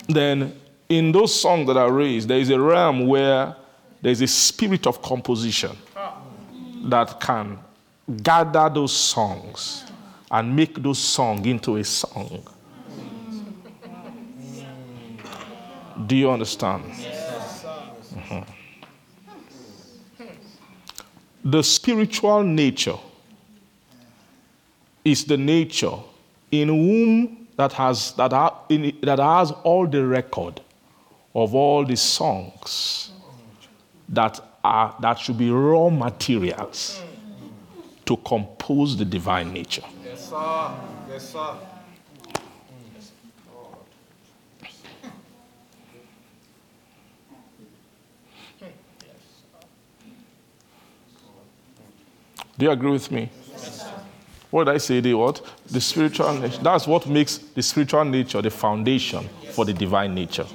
Then, in those songs that are raised, there is a realm where there's a spirit of composition that can gather those songs and make those songs into a song. Do you understand? Mhm. The spiritual nature is the nature in whom that has, that, in, that has all the record of all the songs that, are, that should be raw materials to compose the divine nature. Yes, sir. Yes, sir. Do you agree with me? What did I say? The what? The spiritual nature. That's what makes the spiritual nature the foundation for the divine nature.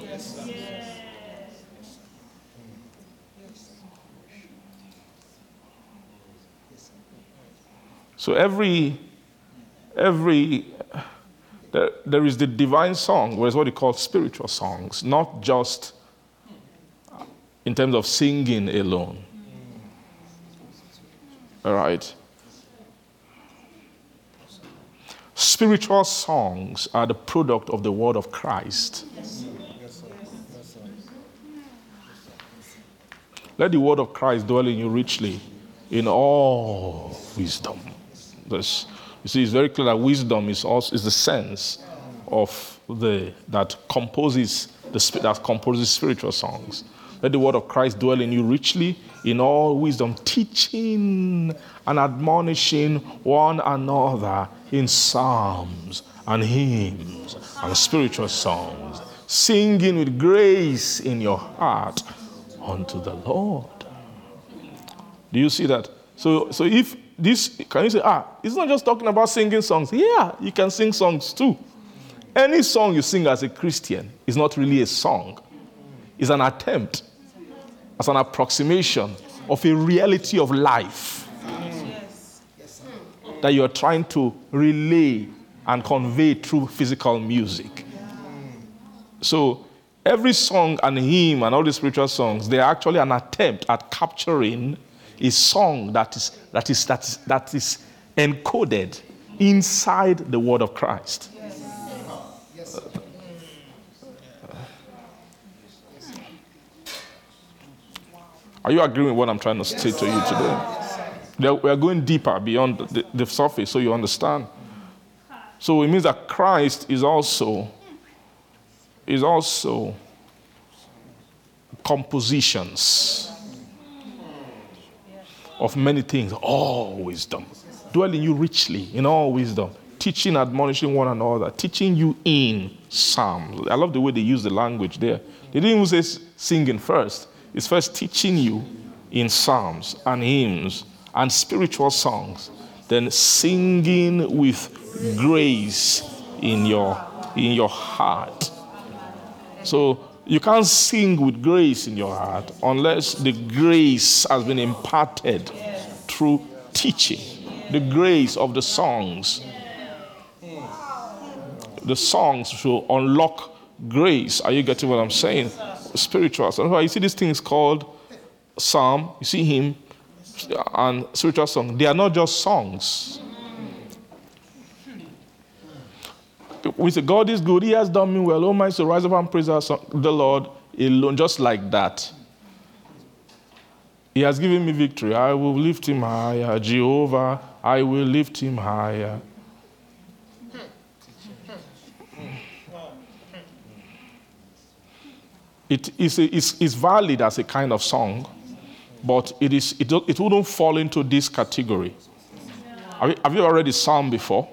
So every every there, there is the divine song, whereas what they call spiritual songs, not just in terms of singing alone. All right. Spiritual songs are the product of the word of Christ. Let the word of Christ dwell in you richly in all wisdom. This, you see, it's very clear that wisdom is also is the sense of the that composes the that composes spiritual songs. Let the word of Christ dwell in you richly in all wisdom, teaching and admonishing one another in psalms and hymns and spiritual songs, singing with grace in your heart unto the Lord. Do you see that? So, so if this, can you say, ah, it's not just talking about singing songs. Yeah, you can sing songs too. Any song you sing as a Christian is not really a song, it's an attempt, as an approximation of a reality of life that you're trying to relay and convey through physical music. So every song and hymn and all the spiritual songs, they're actually an attempt at capturing a song that is, that is, that is, that is encoded inside the word of Christ. Are you agreeing with what I'm trying to say to you today? We are going deeper beyond the, the surface so you understand. So it means that Christ is also is also compositions of many things, all wisdom. Dwell in you richly in all wisdom, teaching, admonishing one another, teaching you in psalms. I love the way they use the language there. They didn't even say singing first. It's first teaching you in psalms and hymns and spiritual songs, then singing with grace in your in your heart. So you can't sing with grace in your heart unless the grace has been imparted through teaching. The grace of the songs. The songs should unlock grace. Are you getting what I'm saying? Spiritual. You see these things called psalm, you see hymn, and spiritual song. They are not just songs. We say, God is good, He has done me well. Oh, my soul, rise up and praise the Lord alone, just like that. He has given me victory. I will lift Him higher. Jehovah, I will lift Him higher. It is it's, it's valid as a kind of song, but it, is, it, it wouldn't fall into this category. Have you, have you ever read a psalm before?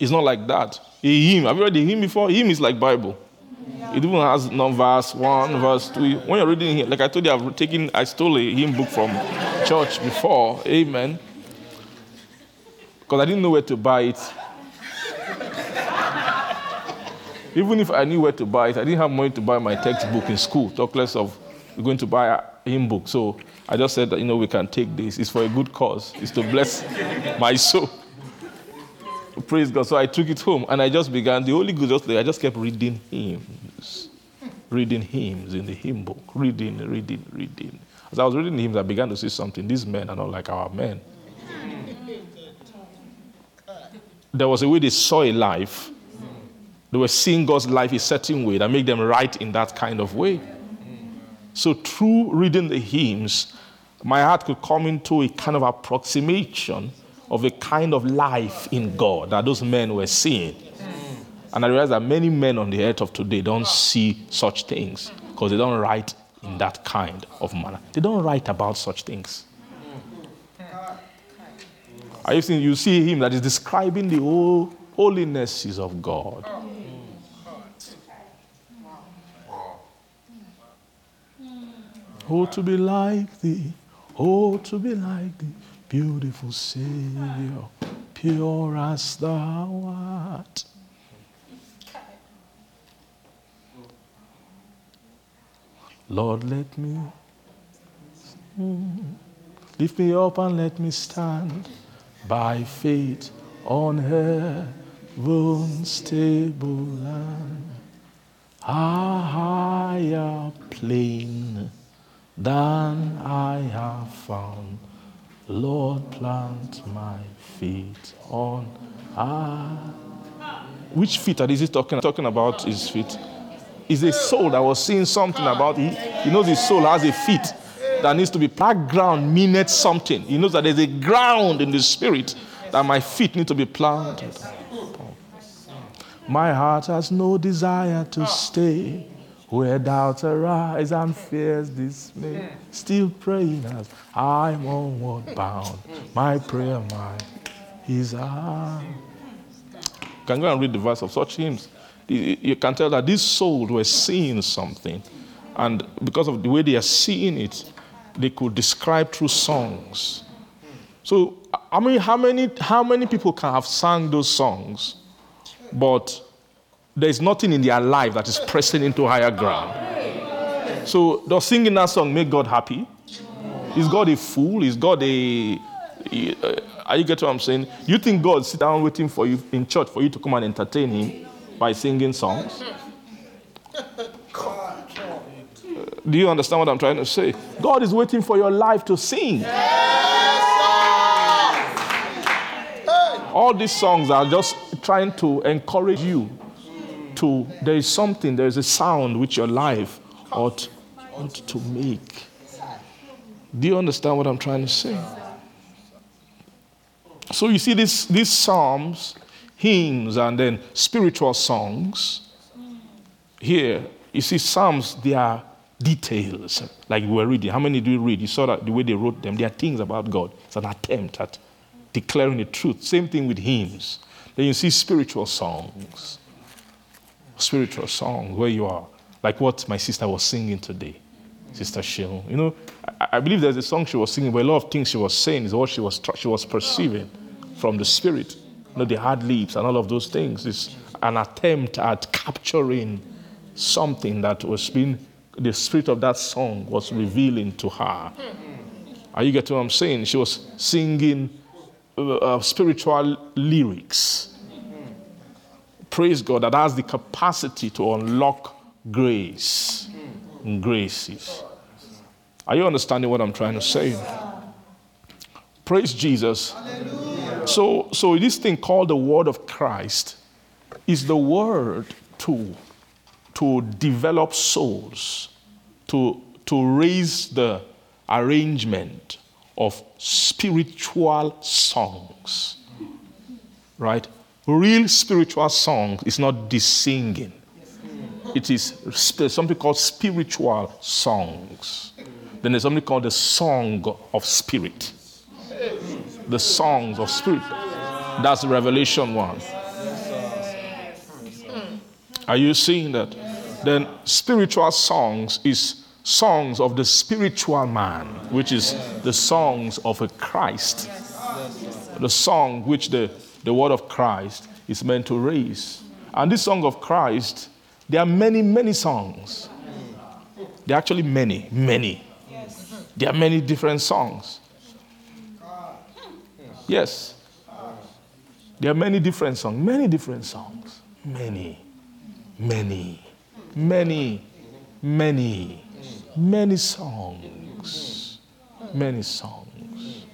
It's not like that. A hymn. Have you read a hymn before? hymn is like Bible. It even has verse one, verse two. When you're reading here, like I told you, I've taken, I stole a hymn book from church before. Amen. Because I didn't know where to buy it. even if I knew where to buy it, I didn't have money to buy my textbook in school. Talk less of going to buy a hymn book. So I just said that, you know, we can take this. It's for a good cause. It's to bless my soul. Praise God. So I took it home and I just began. The Holy Ghost just I just kept reading hymns, reading hymns in the hymn book, reading, reading, reading. As I was reading hymns, I began to see something. These men are not like our men. There was a way they saw a life. They were seeing God's life a certain way that made them write in that kind of way. So through reading the hymns, my heart could come into a kind of approximation of a kind of life in God that those men were seeing. And I realize that many men on the earth of today don't see such things because they don't write in that kind of manner. They don't write about such things. Are you seeing? You see hymn that is describing the whole holinesses of God. Oh, to be like thee, oh, to be like thee, beautiful Savior, pure as thou art. Lord, let me mm, lift me up and let me stand by faith on heaven's stable land. A higher plane than I have found. Lord, plant my feet on. Ah, which feet are he talking, talking about? His feet. Is a soul that was seeing something about. He knows his soul has a feet that needs to be that ground meaneth something. He knows that there's a ground in the spirit that my feet need to be planted. My heart has no desire to stay where doubts arise and fears dismay. Still praying as I'm onward bound. My prayer mind is on. You can go and read the verse of such hymns. You can tell that these souls were seeing something. And because of the way they are seeing it, they could describe through songs. So, I mean, how many, how many people can have sung those songs, but there's nothing in their life that is pressing into higher ground? So, does singing that song make God happy? Is God a fool? Is God a. Are you getting what I'm saying? You think God sit down waiting for you in church for you to come and entertain him by singing songs? Do you understand what I'm trying to say? God is waiting for your life to sing. All these songs are just trying to encourage you to, there is something, there is a sound which your life ought, ought to make. Do you understand what I'm trying to say? So you see this, these psalms, hymns, and then spiritual songs. Here, you see, psalms, they are details, like we were reading. How many do you read? You saw that the way they wrote them. They are things about God. It's an attempt at declaring the truth. Same thing with hymns. Then you see spiritual songs. Spiritual songs, where you are. Like what my sister was singing today, Sister Shill. You know, I, I, believe there's a song she was singing, but a lot of things she was saying is what she was, she was perceiving from the Spirit. You know, the hard lips and all of those things. It's an attempt at capturing something that was being the spirit of that song was revealing to her. Are you getting what I'm saying? She was singing uh, uh, spiritual lyrics. Praise God, that has the capacity to unlock grace graces. Are you understanding what I'm trying to say? Praise Jesus. So, so this thing called the word of Christ is the word to to develop souls, to, to raise the arrangement of spiritual songs. Right? Real spiritual song is not this singing. It is something called spiritual songs. Then there's something called the song of spirit. The songs of spirit. That's Revelation 1. Are you seeing that? Then spiritual songs is songs of the spiritual man, which is the songs of a Christ. The song which the, the word of Christ is meant to raise. And this song of Christ, there are many, many songs. There are actually many, many. There are many different songs. Yes. There are many different songs, many different songs. Many, many many, many, many songs. Many songs.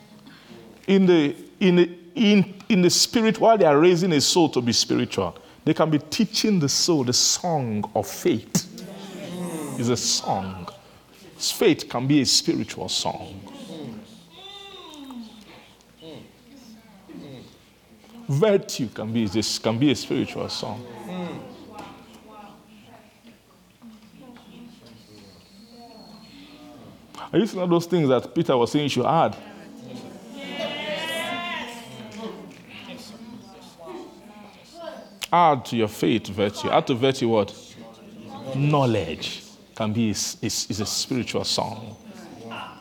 In the, in, the, in, in the spirit, while they are raising a soul to be spiritual, they can be teaching the soul the song of faith. It's a song. Faith can be a spiritual song. Virtue can be this can be a spiritual song. Are you seeing those things that Peter was saying you should add? Add to your faith virtue. Add to virtue what? Knowledge can be is, is, is a spiritual song.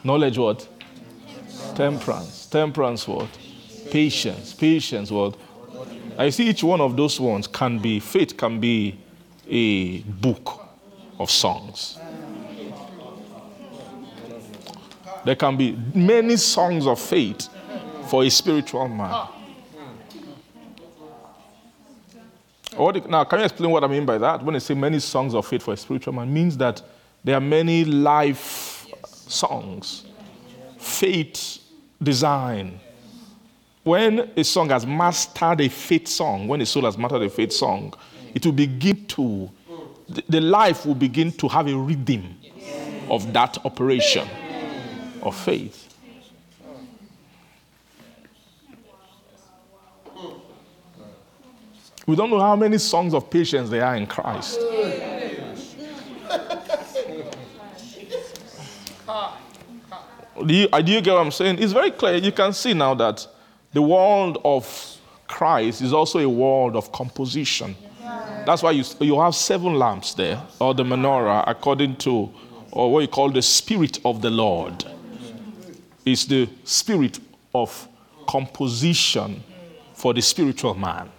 Knowledge what? Temperance. Temperance what? Patience. Patience what? I see each one of those ones can be, faith can be a book of songs. There can be many songs of faith for a spiritual man. What, now, can you explain what I mean by that? When I say many songs of faith for a spiritual man, means that there are many life songs, faith design. When a song has mastered a faith song, when a soul has mastered a faith song, it will begin to, the- the life will begin to have a rhythm of that operation of faith. We don't know how many songs of patience there are in Christ. Do you, do you get what I'm saying? It's very clear. You can see now that the world of Christ is also a world of composition. That's why you, you have seven lamps there, or the menorah, according to, or what you call the Spirit of the Lord. It's the spirit of composition for the spiritual man.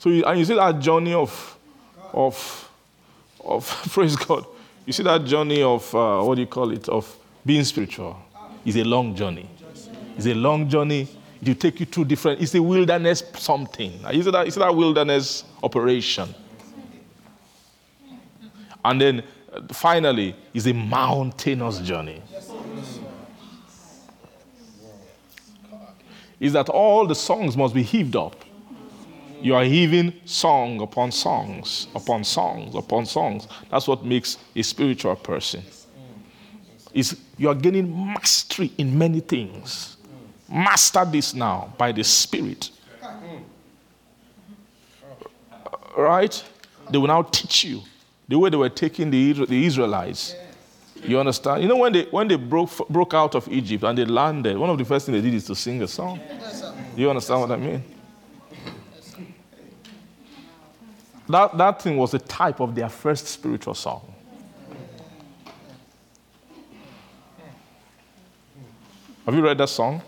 So, you, and you see that journey of, of, of praise God. You see that journey of uh, what do you call it? Of being spiritual. It's a long journey. It's a long journey. It will take you through different. It's a wilderness something. You see that? You see that wilderness operation. And then uh, finally, it's a mountainous journey. Is that all the songs must be heaved up? You are heaving song upon songs, upon songs, upon songs. That's what makes a spiritual person. Is you are gaining mastery in many things. Master this now by the Spirit. Right? They will now teach you the way they were taking the, the Israelites. You understand? You know, when they, when they broke, broke out of Egypt and they landed, one of the first things they did is to sing a song. You understand what I mean? That, that thing was a type of their first spiritual song. Have you read that song?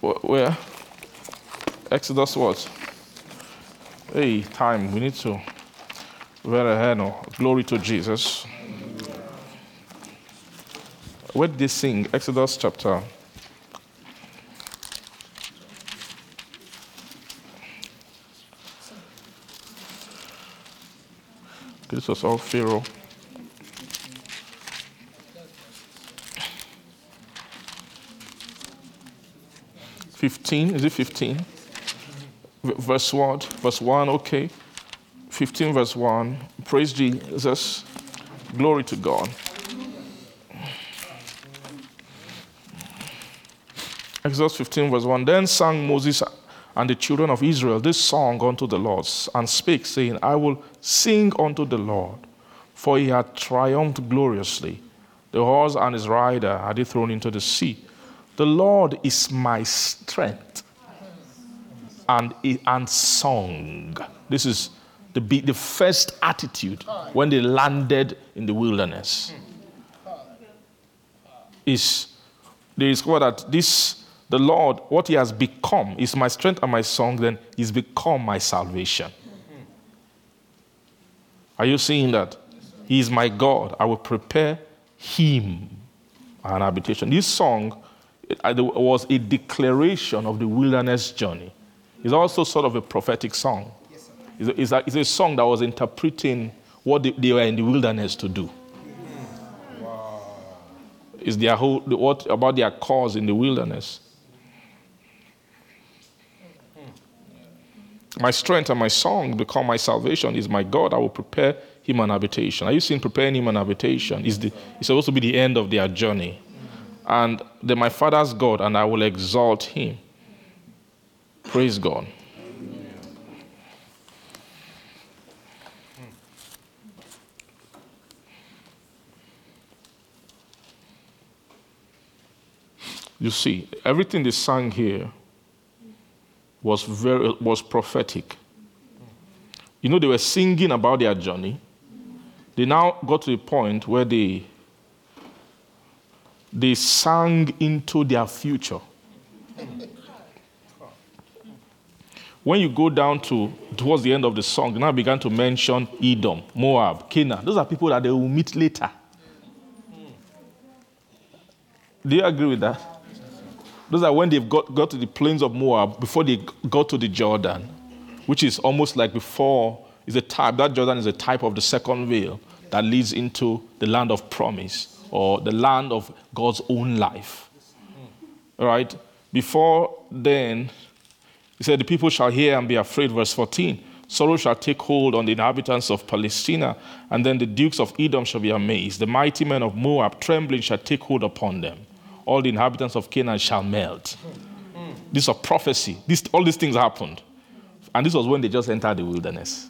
Where? Exodus what? Hey, time. We need to. Very ahead. No. Glory to Jesus. Where did they sing? Exodus chapter. This was all Pharaoh. Fifteen, is it fifteen? Verse what? Verse one, okay. Fifteen, verse one. Praise Jesus. Glory to God. Exodus 15, verse 1. Then sang Moses and the children of Israel this song unto the Lord, and spake, saying, I will sing unto the Lord, for he hath triumphed gloriously. The horse and his rider he thrown into the sea. The Lord is my strength and, and song. This is the, the first attitude when they landed in the wilderness. Is they discover that this the Lord, what He has become, is my strength and my song, then He's become my salvation. Are you seeing that? He is my God. I will prepare Him an habitation. This song was a declaration of the wilderness journey. It's also sort of a prophetic song. It's a, it's a, it's a song that was interpreting what they, they were in the wilderness to do. Is their whole what about their cause in the wilderness? My strength and my song become my salvation is my God. I will prepare him an habitation. Are you seeing preparing him an habitation? Is the it's supposed to be the end of their journey. And then my father's God, and I will exalt him. Praise God. You see, everything they sang here was very was prophetic. You know, they were singing about their journey. They now got to the point where they they sang into their future. When you go down to towards the end of the song, now began to mention Edom, Moab, Canaan. Those are people that they will meet later. Do you agree with that? Those are when they've got, got to the plains of Moab before they got to the Jordan, which is almost like before, is a type, that Jordan is a type of the second veil that leads into the land of promise or the land of God's own life. All right? Before then, he said, The people shall hear and be afraid. Verse 14. Sorrow shall take hold on the inhabitants of Palestina, and then the dukes of Edom shall be amazed. The mighty men of Moab, trembling, shall take hold upon them. All the inhabitants of Canaan shall melt. This is a prophecy. This, all these things happened. And this was when they just entered the wilderness.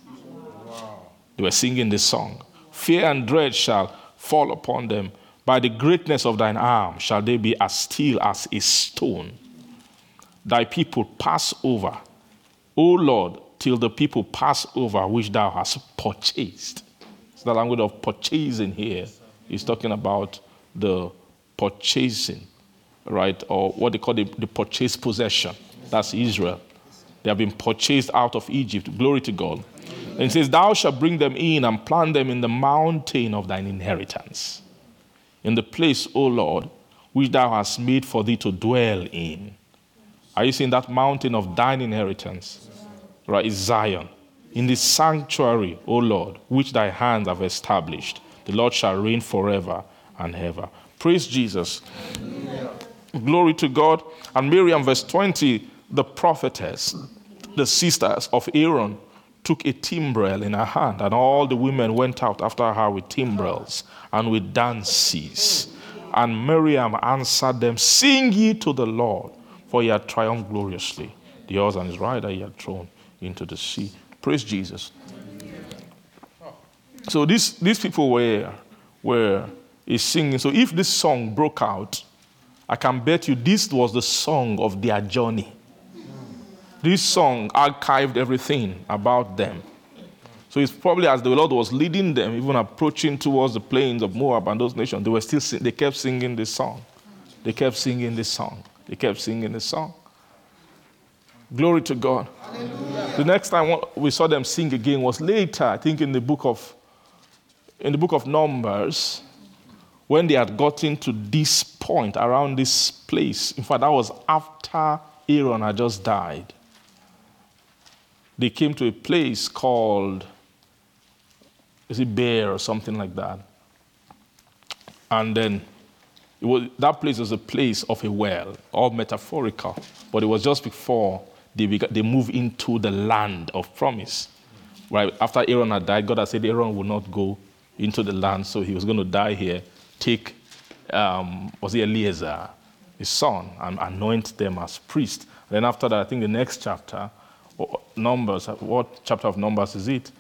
They were singing this song. Fear and dread shall fall upon them. By the greatness of thine arm shall they be as still as a stone. Thy people pass over, O Lord, till the people pass over which thou hast purchased. So the language of purchasing here is talking about the purchasing, right? Or what they call the, the purchased possession. That's Israel. They have been purchased out of Egypt. Glory to God. And it says, Thou shalt bring them in and plant them in the mountain of thine inheritance, in the place, O Lord, which thou hast made for thee to dwell in. Are you seeing that mountain of thine inheritance? Right, is Zion. In the sanctuary, O Lord, which thy hands have established, the Lord shall reign forever and ever. Praise Jesus. Glory to God. And Miriam, verse 20, the prophetess, the sisters of Aaron, took a timbrel in her hand, and all the women went out after her with timbrels and with dances. And Miriam answered them, Sing ye to the Lord, for he had triumphed gloriously. The horse and his rider he had thrown into the sea. Praise Jesus. So these, these people were, were is singing. So if this song broke out, I can bet you this was the song of their journey. This song archived everything about them. So it's probably as the Lord was leading them, even approaching towards the plains of Moab and those nations, they were still sing- they kept singing this song. They kept singing this song. They kept singing this song. Glory to God. The next time we saw them sing again was later, I think in the book of in the book of Numbers, when they had gotten to this point around this place. In fact, that was after Aaron had just died. They came to a place called is it Bear or something like that. And then was, that place was a place of a well, all metaphorical, but it was just before they, they moved into the land of promise. Right after Aaron had died, God had said Aaron would not go into the land, so he was going to die here. Take, um, was it Eliezer, his son, and anoint them as priests. then after that, I think the next chapter, Numbers, what chapter of Numbers is it?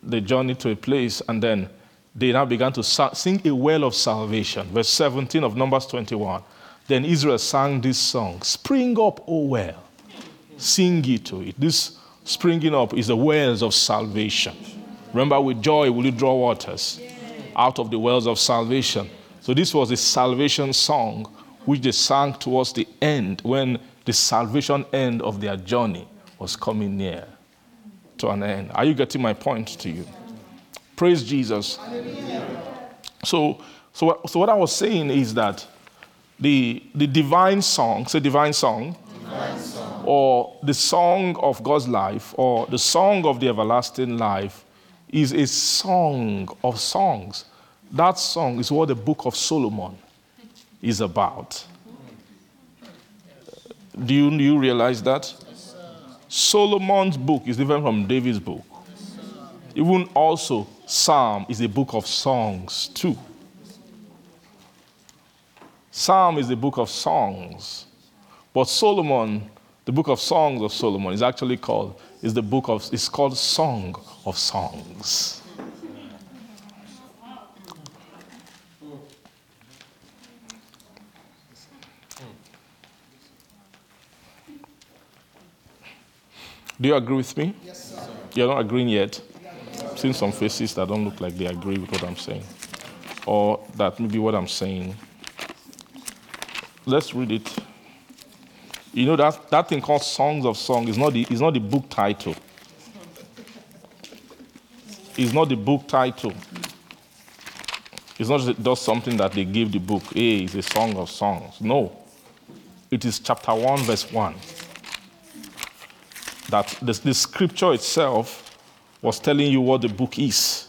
They journey to a place, and then they now began to sing a well of salvation. Verse 17 of Numbers 21. Then Israel sang this song Spring up, O well, sing ye to it. This springing up is the wells of salvation. Remember, with joy will you draw waters out of the wells of salvation. So, this was a salvation song which they sang towards the end when the salvation end of their journey was coming near to an end. Are you getting my point to you? Praise Jesus. So, so, so what I was saying is that the, the divine song, say divine song, divine song, or the song of God's life, or the song of the everlasting life, is a song of songs. That song is what the book of Solomon is about. Do you, do you realize that? Solomon's book is different from David's book. Even also, Psalm is a book of songs too. Psalm is a book of songs. But Solomon, the book of songs of Solomon, is actually called, is the book of, it's called Song of Songs. Do you agree with me? Yes, sir. You're not agreeing yet? I've seen some faces that don't look like they agree with what I'm saying. Or that maybe what I'm saying. Let's read it. You know that, that thing called Songs of Song is not the, is not the book title. It's not the book title. It's not just something that they give the book. Hey, it's a song of songs. No. It is chapter 1, verse 1 that the, the scripture itself was telling you what the book is.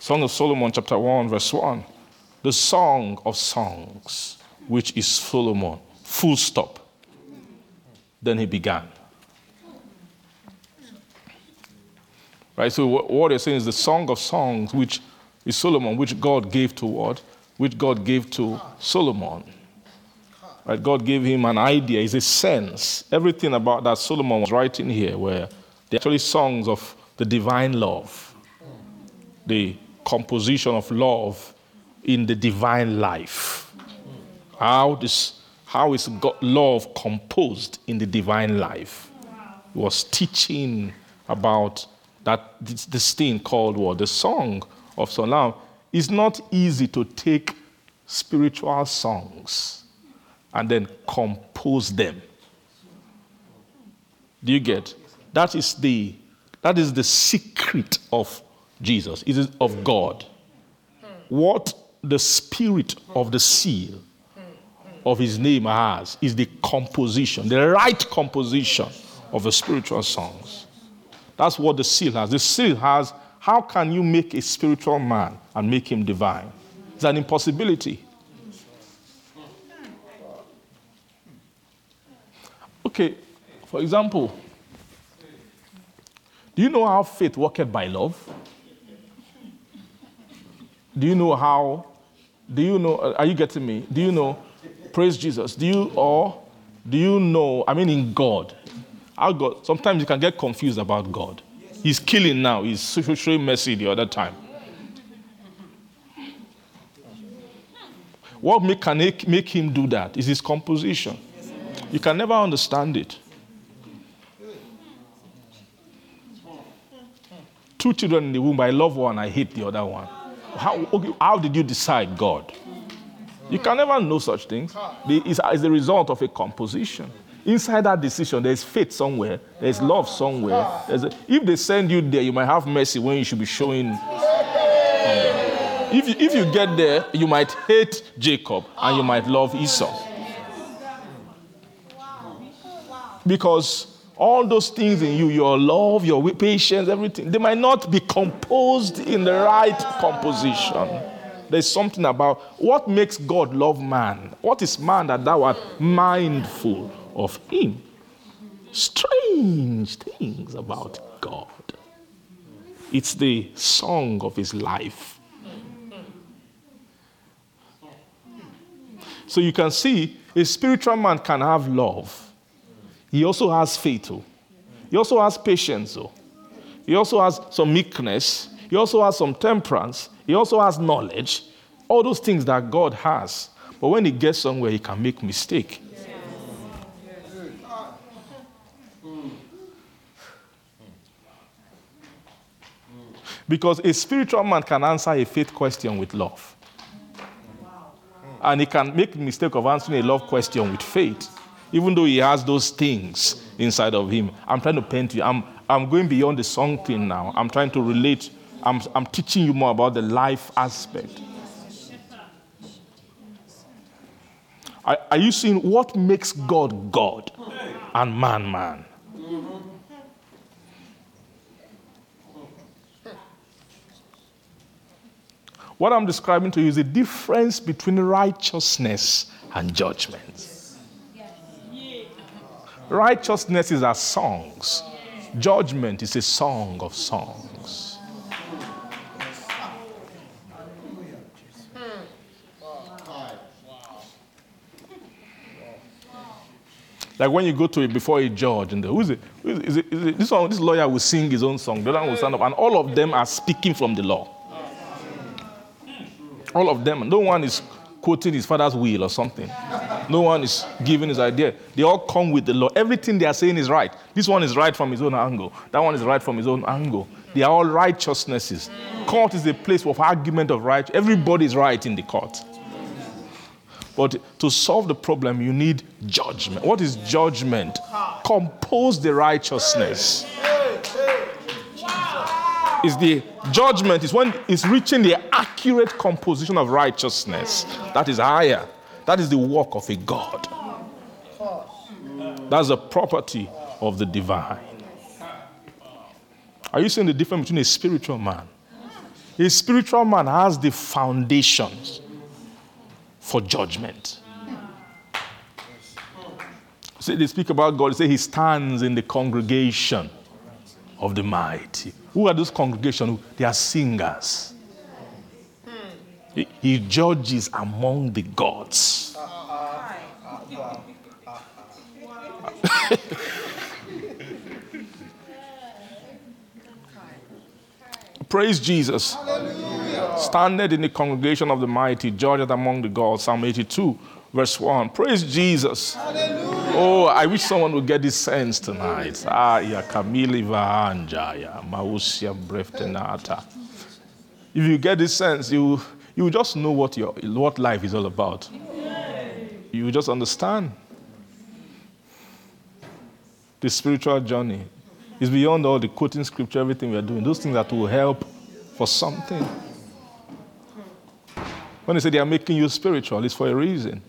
Song of Solomon, chapter 1, verse 1. The song of songs, which is Solomon. Full stop. Then he began. Right? So, what they're saying is the song of songs, which is Solomon, which God gave to what? Which God gave to Solomon. Right? God gave him an idea, it's a sense. Everything about that Solomon was writing here were actually songs of the divine love, the composition of love in the divine life. How, this, how is God, love composed in the divine life? He was teaching about that this, thing called what? The song of Solomon. It's not easy to take spiritual songs and then compose them. Do you get? That is the that is the secret of Jesus. It is of God. What the spirit of the seal of his name has is the composition, the right composition of the spiritual songs. That's what the seal has. The seal has how can you make a spiritual man and make him divine? It's an impossibility. Okay, for example, do you know how faith worketh by love? Do you know how? Do you know? Uh, are you getting me? Do you know? Praise Jesus. Do you or do you know? I mean, in God, God. Sometimes you can get confused about God. He's killing now. He's showing mercy the other time. What make, can make him do that is his composition. You can never understand it. Two children in the womb, I love one, I hate the other one. How, how did you decide God? You can never know such things. It's the result of a composition. Inside that decision, there's faith somewhere, there's love somewhere. There's a, if they send you there, you might have mercy when you should be showing. If you, if you get there, you might hate Jacob and you might love Esau. Because all those things in you, your love, your patience, everything, they might not be composed in the right composition. There's something about what makes God love man. What is man that thou art mindful of him? Strange things about God. It's the song of his life. So you can see a spiritual man can have love he also has faith. Oh. He also has patience. Oh. He also has some meekness. He also has some temperance. He also has knowledge. All those things that God has. But when he gets somewhere, he can make mistake. Because a spiritual man can answer a faith question with love. And he can make the mistake of answering a love question with faith even though he has those things inside of him. I'm trying to paint you. I'm, I'm going beyond the song thing now. I'm trying to relate. I'm, I'm teaching you more about the life aspect. Are, are you seeing what makes God God and man man? What I'm describing to you is the difference between righteousness and judgment. Righteousness is as songs. Judgment is a song of songs. Like when you go to it before a judge, and who is it? Who? Is it, is it this one, this lawyer will sing his own song. The other one will stand up, and all of them are speaking from the law. All of them. No one is quoting his father's will or something. No one is giving his idea. They all come with the law. Everything they are saying is right. This one is right from his own angle. That one is right from his own angle. They are all righteousnesses. Court is a place of argument of right. Everybody is right in the court. But to solve the problem, you need judgment. What is judgment? Compose the righteousness. Is the judgment is when it's reaching the accurate composition of righteousness that is higher. That is the work of a God. That's the property of the divine. Are you seeing the difference between a spiritual man? A spiritual man has the foundations for judgment. See, they speak about God, they say he stands in the congregation of the mighty. Who are those congregations? They are singers. He, he judges among the gods. Praise Jesus. Standeth in the congregation of the mighty, judgeth among the gods. Psalm 82, verse 1. Praise Jesus. Oh, I wish someone would get this sense tonight. Ah, ya kamili vaanjaya, mausia breftenata. If you get this sense, you you just know what your what life is all about. You just understand. The spiritual journey is beyond all the quoting scripture, everything we are doing. Those things that will help for something. When they say they are making you spiritual, it's for a reason.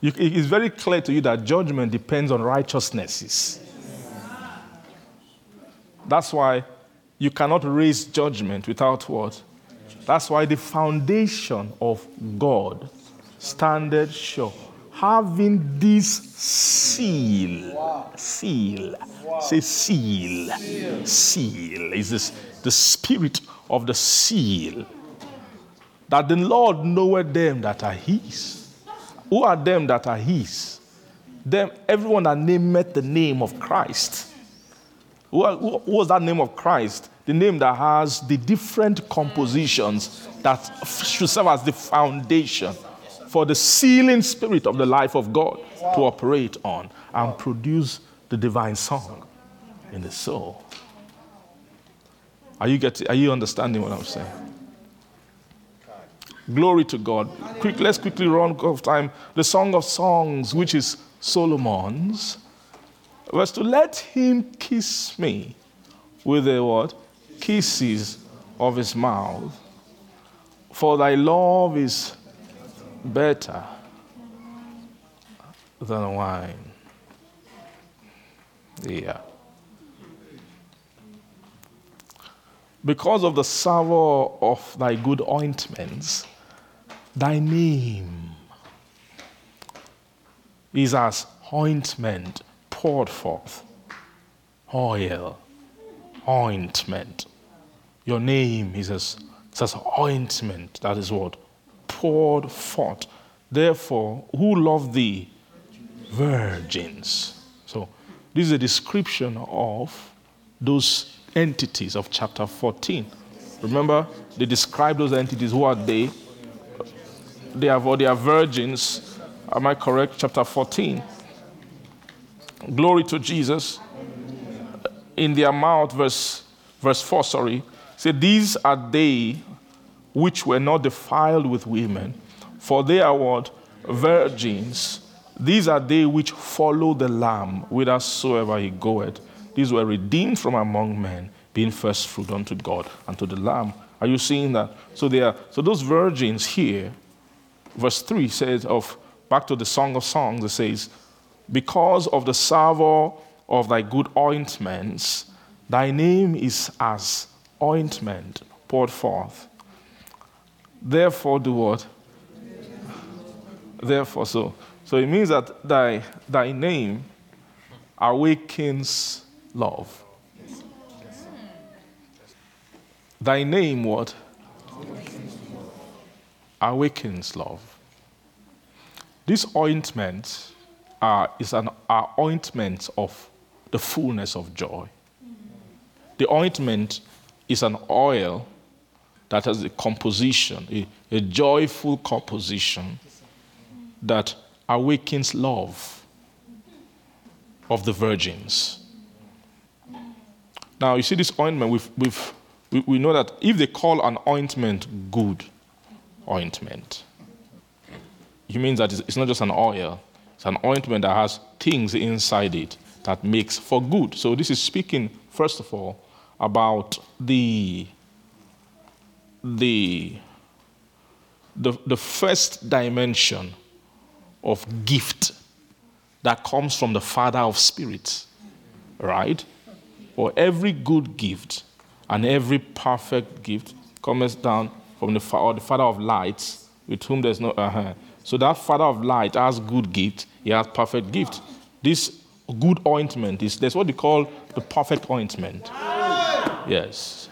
You, it is very clear to you that judgment depends on righteousnesses. That's why you cannot raise judgment without what? That's why the foundation of God standeth sure. Having this seal, seal, say seal, seal is this the spirit of the seal. That the Lord knoweth them that are his. Who are them that are his? Them, everyone that nameth the name of Christ. Who, are- who who was that name of Christ? The name that has the different compositions that should serve as the foundation for the sealing spirit of the life of God to operate on and produce the divine song in the soul. Are you, getting, are you understanding what I'm saying? Glory to God. Quick, let's quickly run out of time. The Song of Songs, which is Solomon's, was to let him kiss me with the what? Kisses of his mouth. For thy love is better than wine. Yeah. Because of the savour of thy good ointments, thy name is as ointment poured forth. Oil, ointment. Your name is as, as ointment. That is what? Poured forth. Therefore, who love thee? Virgins. So, this is a description of those entities of chapter 14. Remember, they describe those entities. Who are they? They are, they are virgins. Am I correct? Chapter 14. Glory to Jesus. In their mouth, verse, verse 4, sorry, say, These are they which were not defiled with women, for they are what? Virgins. These are they which follow the Lamb whithersoever he goeth. These were redeemed from among men, being first fruit unto God and to the Lamb. Are you seeing that? So they are so those virgins here, verse 3 says of back to the Song of Songs, it says, Because of the savour of thy good ointments, thy name is as ointment poured forth. Therefore, do what? Therefore, so So it means that thy, thy name awakens love. Thy name what? Awakens love. This ointment uh, is an ointment of the fullness of joy. The ointment is an oil that has a composition, a, a joyful composition that awakens love of the virgins. Now, you see, this ointment, we've, we've, we, we know that if they call an ointment good ointment, it means that it's, it's not just an oil, it's an ointment that has things inside it that makes for good. So, this is speaking, first of all, about the, the, the, the first dimension of gift that comes from the Father of spirits, right? For every good gift and every perfect gift comes down from the, fa- or the Father of lights, with whom there's no. Uh-huh. So that Father of light has good gift, he has perfect gift. This good ointment is that's what they call the perfect ointment. Yes.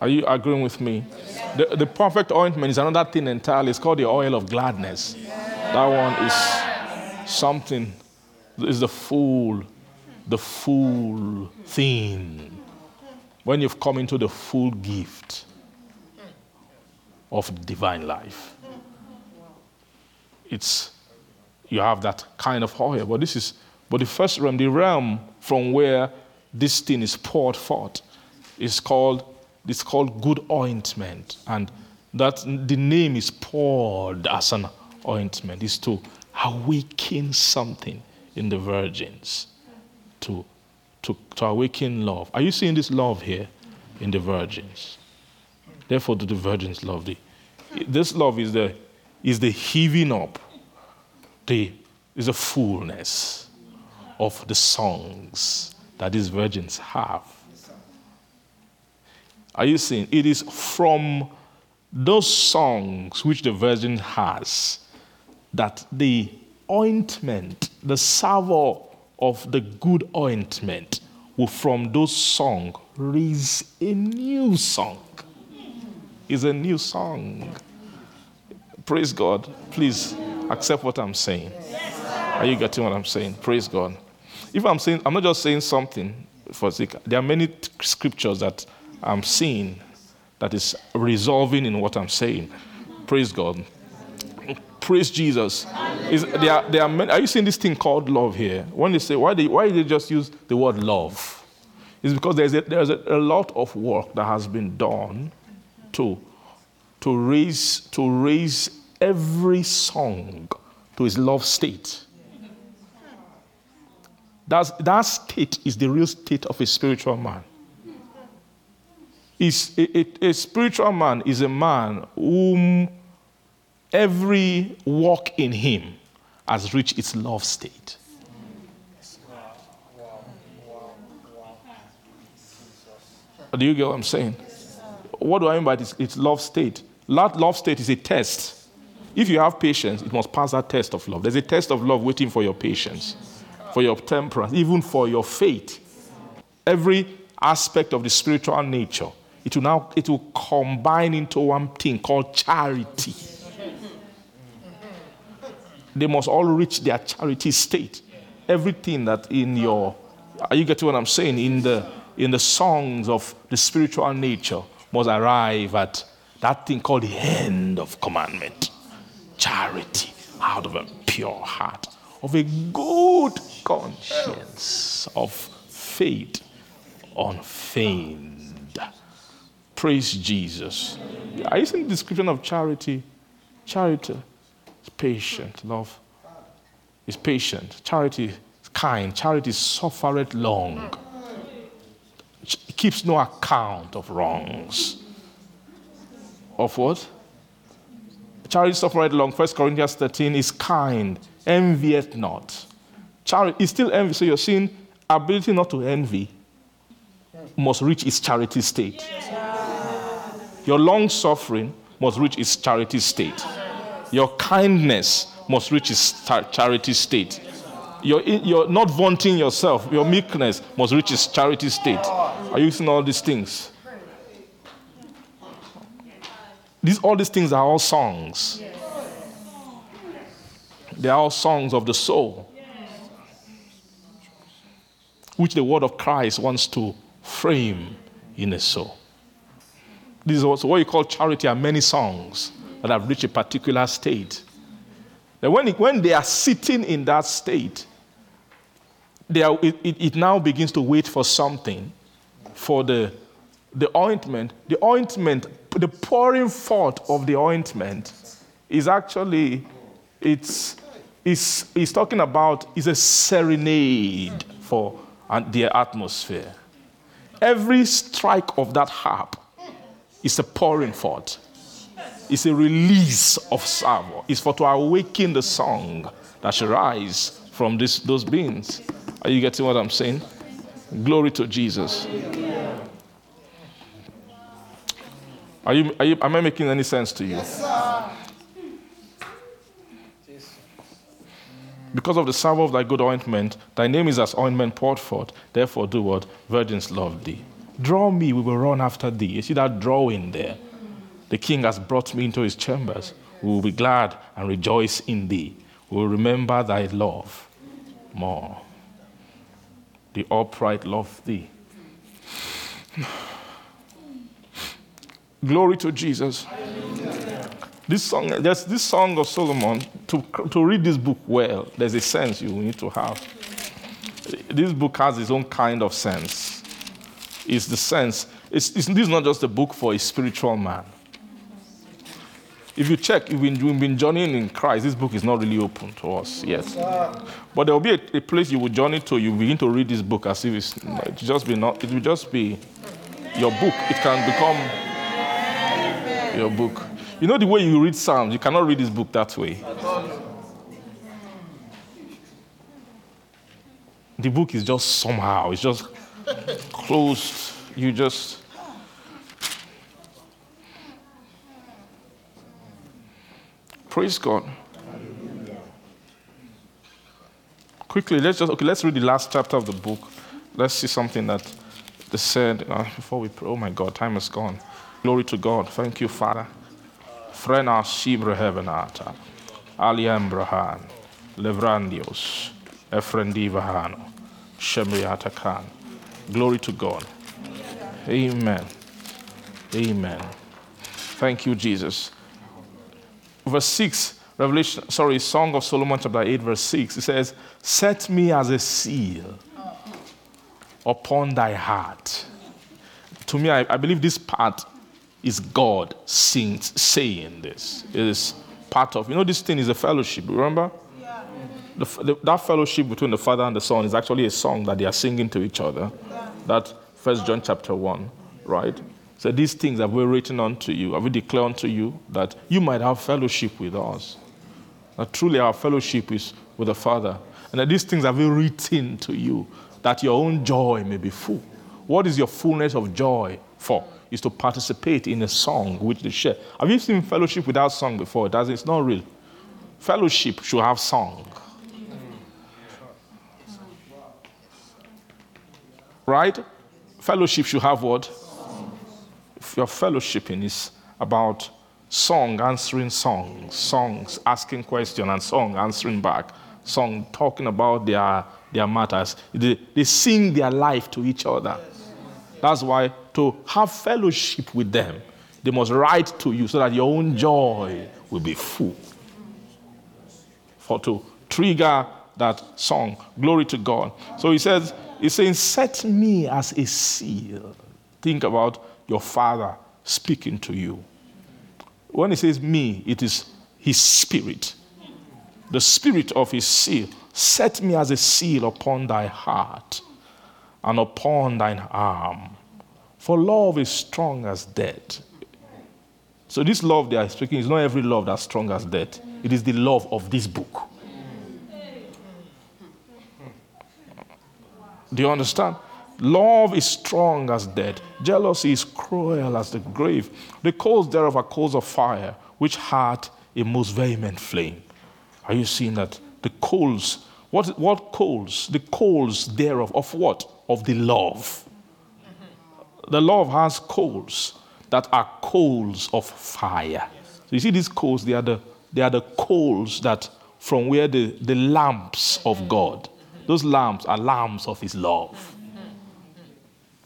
Are you agreeing with me? The, the perfect ointment is another thing entirely. It's called the oil of gladness. That one is something, is the full, the full thing. When you've come into the full gift of divine life, it's you have that kind of oil. But this is, but the first realm, the realm from where this thing is poured forth, is called it's called good ointment, and that the name is poured as an ointment is to awaken something in the virgins, to, to, to awaken love. Are you seeing this love here in the virgins? Therefore, do the virgins love thee? This love is the, is the heaving up, the, is the fullness of the songs that these virgins have. Are you seeing? It is from those songs which the virgin has that the ointment, the savor of the good ointment, will from those songs raise a new song. It's a new song. Praise God. Please accept what I'm saying. Are you getting what I'm saying? Praise God. If I'm saying, I'm not just saying something for sake. There are many scriptures that I'm seeing that is resolving in what I'm saying. Praise God. Praise Jesus. Is, there are, there are, are you seeing this thing called love here? When they say, why, they, why they just use the word love? It's because there's, a, there's a, a lot of work that has been done to, to, raise, to raise every song to its love state. That's, that state is the real state of a spiritual man. Is a spiritual man is a man whom every walk in him has reached its love state. Do you get what I'm saying? What do I mean by this? It's love state. That love state is a test. If you have patience, it must pass that test of love. There's a test of love waiting for your patience, for your temperance, even for your faith. Every aspect of the spiritual nature, it will now it will combine into one thing called charity. They must all reach their charity state. Everything that in your are you getting what I'm saying? In the in the songs of the spiritual nature must arrive at that thing called the end of commandment. Charity out of a pure heart, of a good conscience, of faith unfeigned. Praise Jesus. Are you seeing the description of charity? Charity is patient, love is patient. Charity is kind. Charity suffereth long. It keeps no account of wrongs. Of what? Charity suffereth long. 1 Corinthians 13 is kind, envieth not. Charity is still envy. So you're seeing ability not to envy must reach its charity state. Your long suffering must reach its charity state. Your kindness must reach its charity state. Your, your not vaunting yourself, your meekness must reach its charity state. Are you seeing all these things? These, all these things are all songs. They are all songs of the soul, which the word of Christ wants to frame in a soul. This is what you call charity are many songs that have reached a particular state. That when, it, when they are sitting in that state, they are, it, it, now begins to wait for something, for the, the ointment. The ointment, the pouring forth of the ointment is actually, it's, it's, it's talking about, is a serenade for the atmosphere. Every strike of that harp is a pouring forth. It's a release of savour. It's for to awaken the song that should rise from this, those beings. Are you getting what I'm saying? Glory to Jesus. Are you, are you, am I making any sense to you? Because of the savour of thy good ointment, thy name is as ointment poured forth. Therefore, do what? Virgins love thee. Draw me, we will run after thee. You see that drawing there? The king has brought me into his chambers. We will be glad and rejoice in thee. We will remember thy love more. The upright love thee. Glory to Jesus. This song, there's this song of Solomon, to, to read this book well, there's a sense you need to have. This book has its own kind of sense. It's the sense, it's, it's, this is not just a book for a spiritual man. If you check, if we've been journeying in Christ, this book is not really open to us yet. But there will be a, a place you will journey to, you begin to read this book as if it's, it just be not, it will just be your book. It can become your book. You know the way you read Psalms, you cannot read this book that way. The book is just somehow, it's just closed. You just. Praise God. Quickly, let's just okay. Let's read the last chapter of the book. Let's see something that they said uh, before we pray. Oh my God, time is gone. Glory to God. Thank you, Father. Frena Heavenata, Aliambrahan, Levrandios, Efrendivahano, Shemriata Khan. Glory to God. Amen. Amen. Thank you, Jesus. Verse 6, Revelation, sorry, Song of Solomon, chapter 8, verse 6, it says, Set me as a seal upon thy heart. To me, I, I believe this part is God sings, saying this. It is part of, you know, this thing is a fellowship, remember? Yeah. The, the, that fellowship between the Father and the Son is actually a song that they are singing to each other. That First John chapter 1, right? So these things have we written unto you, have we declared unto you that you might have fellowship with us. That truly our fellowship is with the Father. And that these things have we written to you, that your own joy may be full. What is your fullness of joy for? Is to participate in a song which they share. Have you seen fellowship without song before? It doesn't, it's not real. Fellowship should have song. Right? Fellowship should have what? Your fellowshipping is about song answering song, songs asking questions, and song answering back, song talking about their, their matters. They, they sing their life to each other. That's why to have fellowship with them, they must write to you so that your own joy will be full. For to trigger that song, glory to God. So he says, he's saying, set me as a seal. Think about your father speaking to you. When he says me, it is his spirit. The spirit of his seal. Set me as a seal upon thy heart and upon thine arm. For love is strong as death. So, this love they are speaking is not every love that's strong as death. It is the love of this book. Do you understand? Love is strong as death. Jealousy is cruel as the grave. The coals thereof are coals of fire, which had a most vehement flame. Are you seeing that? The coals, what, what coals? The coals thereof, of what? Of the love. The love has coals that are coals of fire. So you see these coals, they are the, they are the coals that from where the, the lamps of God, those lamps are lamps of his love.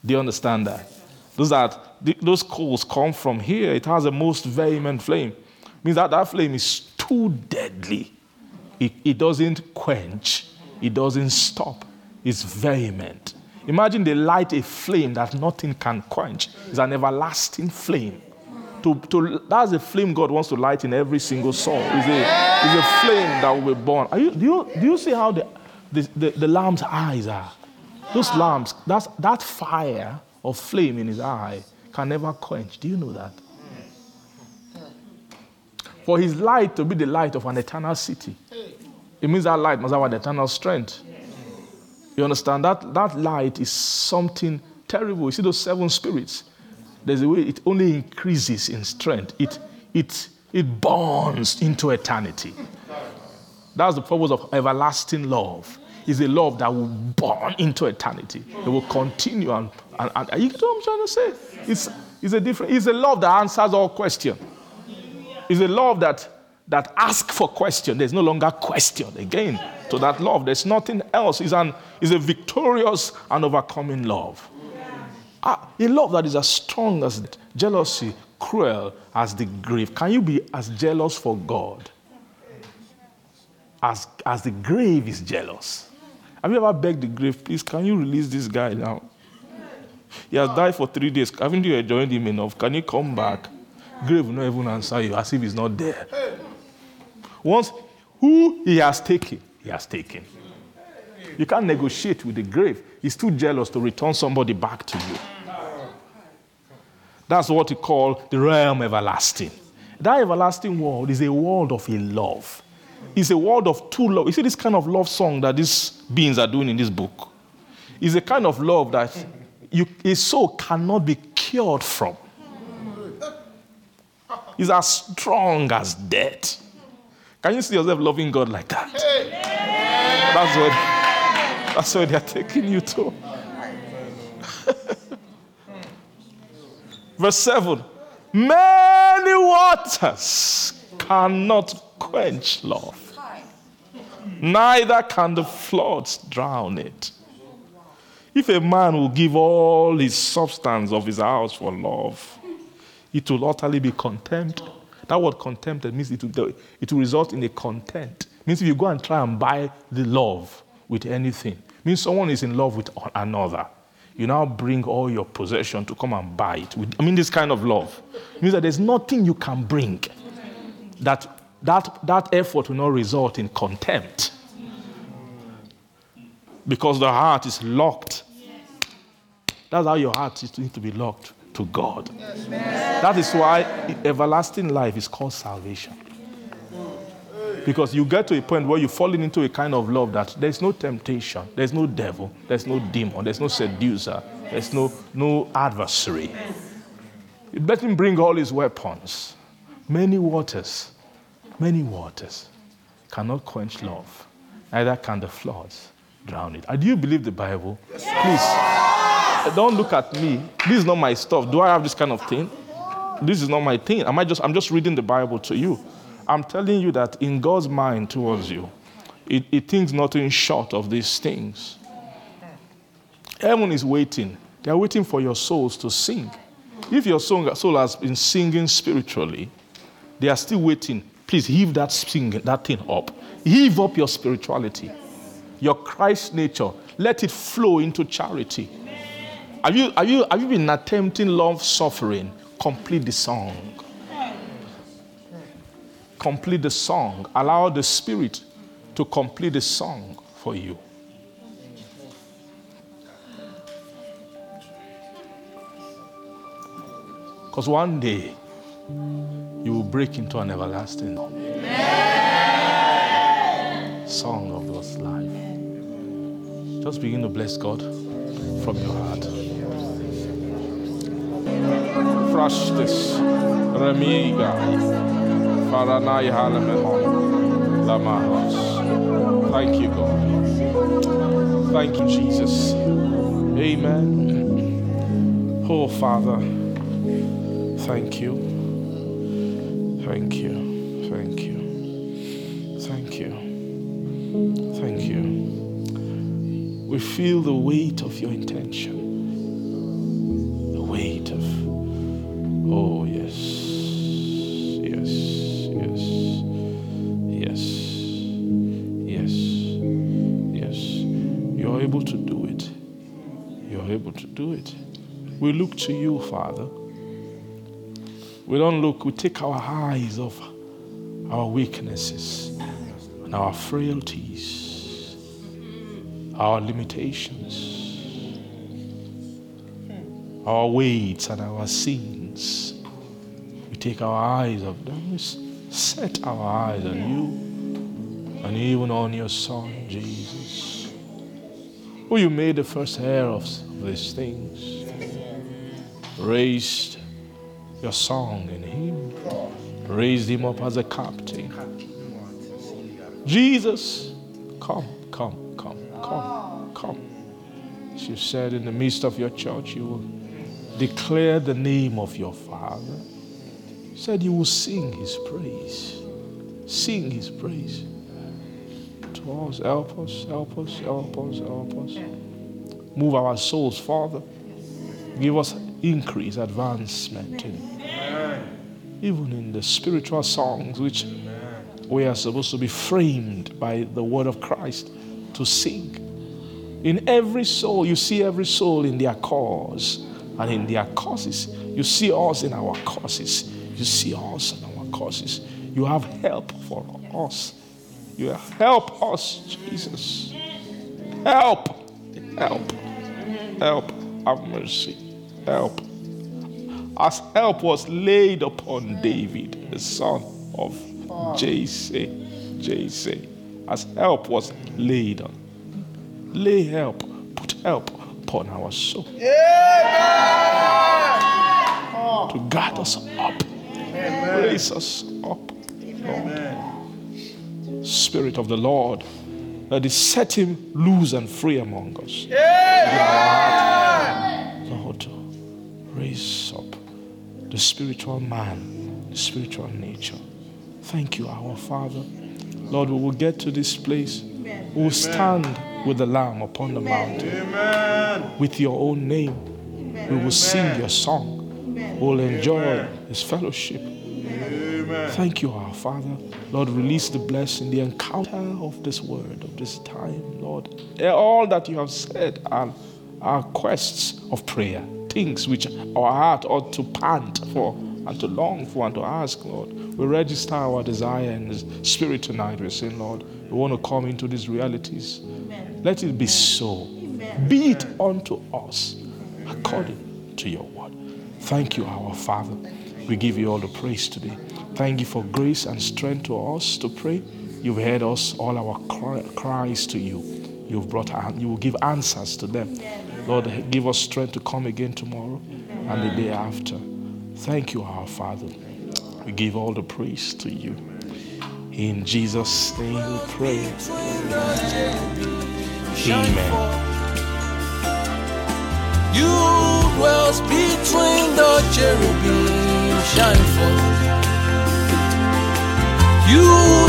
Do you understand that? Those, are, those coals come from here. It has a most vehement flame. Means that that flame is too deadly. It, it doesn't quench. It doesn't stop. It's vehement. Imagine they light a flame that nothing can quench. It's an everlasting flame. To, to, that's a flame God wants to light in every single soul. It's a, it's a flame that will be born. Are you, do, you, do you see how the, the, the, the lamb's eyes are? Those lamps, that's, that fire of flame in his eye can never quench. Do you know that? For his light to be the light of an eternal city, it means that light must have an eternal strength. You understand? That, that light is something terrible. You see those seven spirits? There's a way it only increases in strength. It, it, it burns into eternity. That's the purpose of everlasting love. Is a love that will burn into eternity. It will continue. And, and, and you get what I'm trying to say? It's, it's a different. It's a love that answers all questions. It's a love that that asks for question. There's no longer question again to that love. There's nothing else. It's, an, it's a victorious and overcoming love. Ah, a love that is as strong as jealousy, cruel as the grave. Can you be as jealous for God as, as the grave is jealous? Have you ever begged the grave, please, can you release this guy now? He has died for three days. Haven't you enjoyed him enough? Can you come back? Grave will not even answer you as if he's not there. Once who he has taken, he has taken. You can't negotiate with the grave. He's too jealous to return somebody back to you. That's what we call the realm everlasting. That everlasting world is a world of a love. It's a world of true love. You see this kind of love song that these beings are doing in this book? Is a kind of love that you, a soul cannot be cured from. It's as strong as death. Can you see yourself loving God like that? That's what that's where they're taking you to. Verse 7 Many waters cannot quench love, neither can the floods drown it. If a man will give all his substance of his house for love, it will utterly be contempt. That word contempt means it will, it will result in a content. Means if you go and try and buy the love with anything, means someone is in love with another. You now bring all your possession to come and buy it. With, I mean, this kind of love means that there's nothing you can bring that that, that effort will not result in contempt. Because the heart is locked. That's how your heart needs to be locked to God. That is why everlasting life is called salvation. Because you get to a point where you're falling into a kind of love that there's no temptation, there's no devil, there's no demon, there's no seducer, there's no, no adversary. Let him bring all his weapons. Many waters, many waters cannot quench love, neither can the floods drown it. Do you believe the Bible? Please, don't look at me. This is not my stuff. Do I have this kind of thing? This is not my thing. Am I just, I'm just reading the Bible to you. I'm telling you that in God's mind towards you, it, it thinks nothing short of these things. Heaven is waiting. They are waiting for your souls to sing. If your soul, soul has been singing spiritually, they are still waiting. Please heave that sing, that thing up. Heave up your spirituality, your Christ nature. Let it flow into charity. Have you, have you, have you been attempting love suffering? Complete the song complete the song. Allow the Spirit to complete the song for you. Because one day you will break into an everlasting song of God's life. Just begin to bless God from your heart. Frashtis, Remiga, Faranai Halamehon, Lamahos. Thank you, God. Thank you, Jesus. Amen. Oh, Father, thank you. Thank you. Thank you. Thank you. Thank you. We feel the weight of your intention. The weight of, oh, yes. Yes. Yes. Yes. Yes. Yes. You're able to do it. You're able to do it. We look to you, Father. We don't look, we take our eyes off our weaknesses and our frailties, our limitations, our weights and our sins. We take our eyes off them. We set our eyes on you and even on your Son, Jesus. Who you made the first heir of these things, raised your song in him, raised him up as a captain. Jesus, come, come, come, come, come. As you said in the midst of your church, you will declare the name of your Father. You said you will sing his praise. Sing his praise. To us, help us, help us, help us, help us. Move our souls, Father. Give us increase, advancement in even in the spiritual songs which we are supposed to be framed by the word of Christ to sing. In every soul, you see every soul in their cause and in their causes. You see us in our causes. You see us in our causes. You have help for us. You help us, Jesus. Help, help, help. Have mercy, help as help was laid upon David, the son of Jesse. Jesse. As help was laid on. Lay help, put help upon our soul. To guard us up, raise us up. Lord. Spirit of the Lord, let it set him loose and free among us. Lord, raise up the spiritual man, the spiritual nature. Thank you, our Father. Lord, we will get to this place. We will stand with the Lamb upon the mountain with your own name. We will sing your song. We will enjoy his fellowship. Thank you, our Father. Lord, release the blessing, the encounter of this word, of this time, Lord. All that you have said are, are quests of prayer, things which our heart ought to pant for and to long for and to ask, Lord. We register our desire in the spirit tonight. We're saying, Lord, we want to come into these realities. Let it be so. Be it unto us according to your word. Thank you, our Father. We give you all the praise today. Thank you for grace and strength to us to pray. You've heard us, all our cries to you. You've brought, you will give answers to them. Lord, give us strength to come again tomorrow and the day after. Thank you, our Father. We give all the praise to you. In Jesus' name we pray. Amen. You dwells between the cherubim, shine forth. You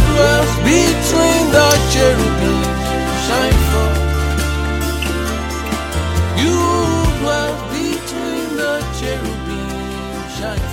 dwells between the cherubim, you dwell between the cherubim, shine.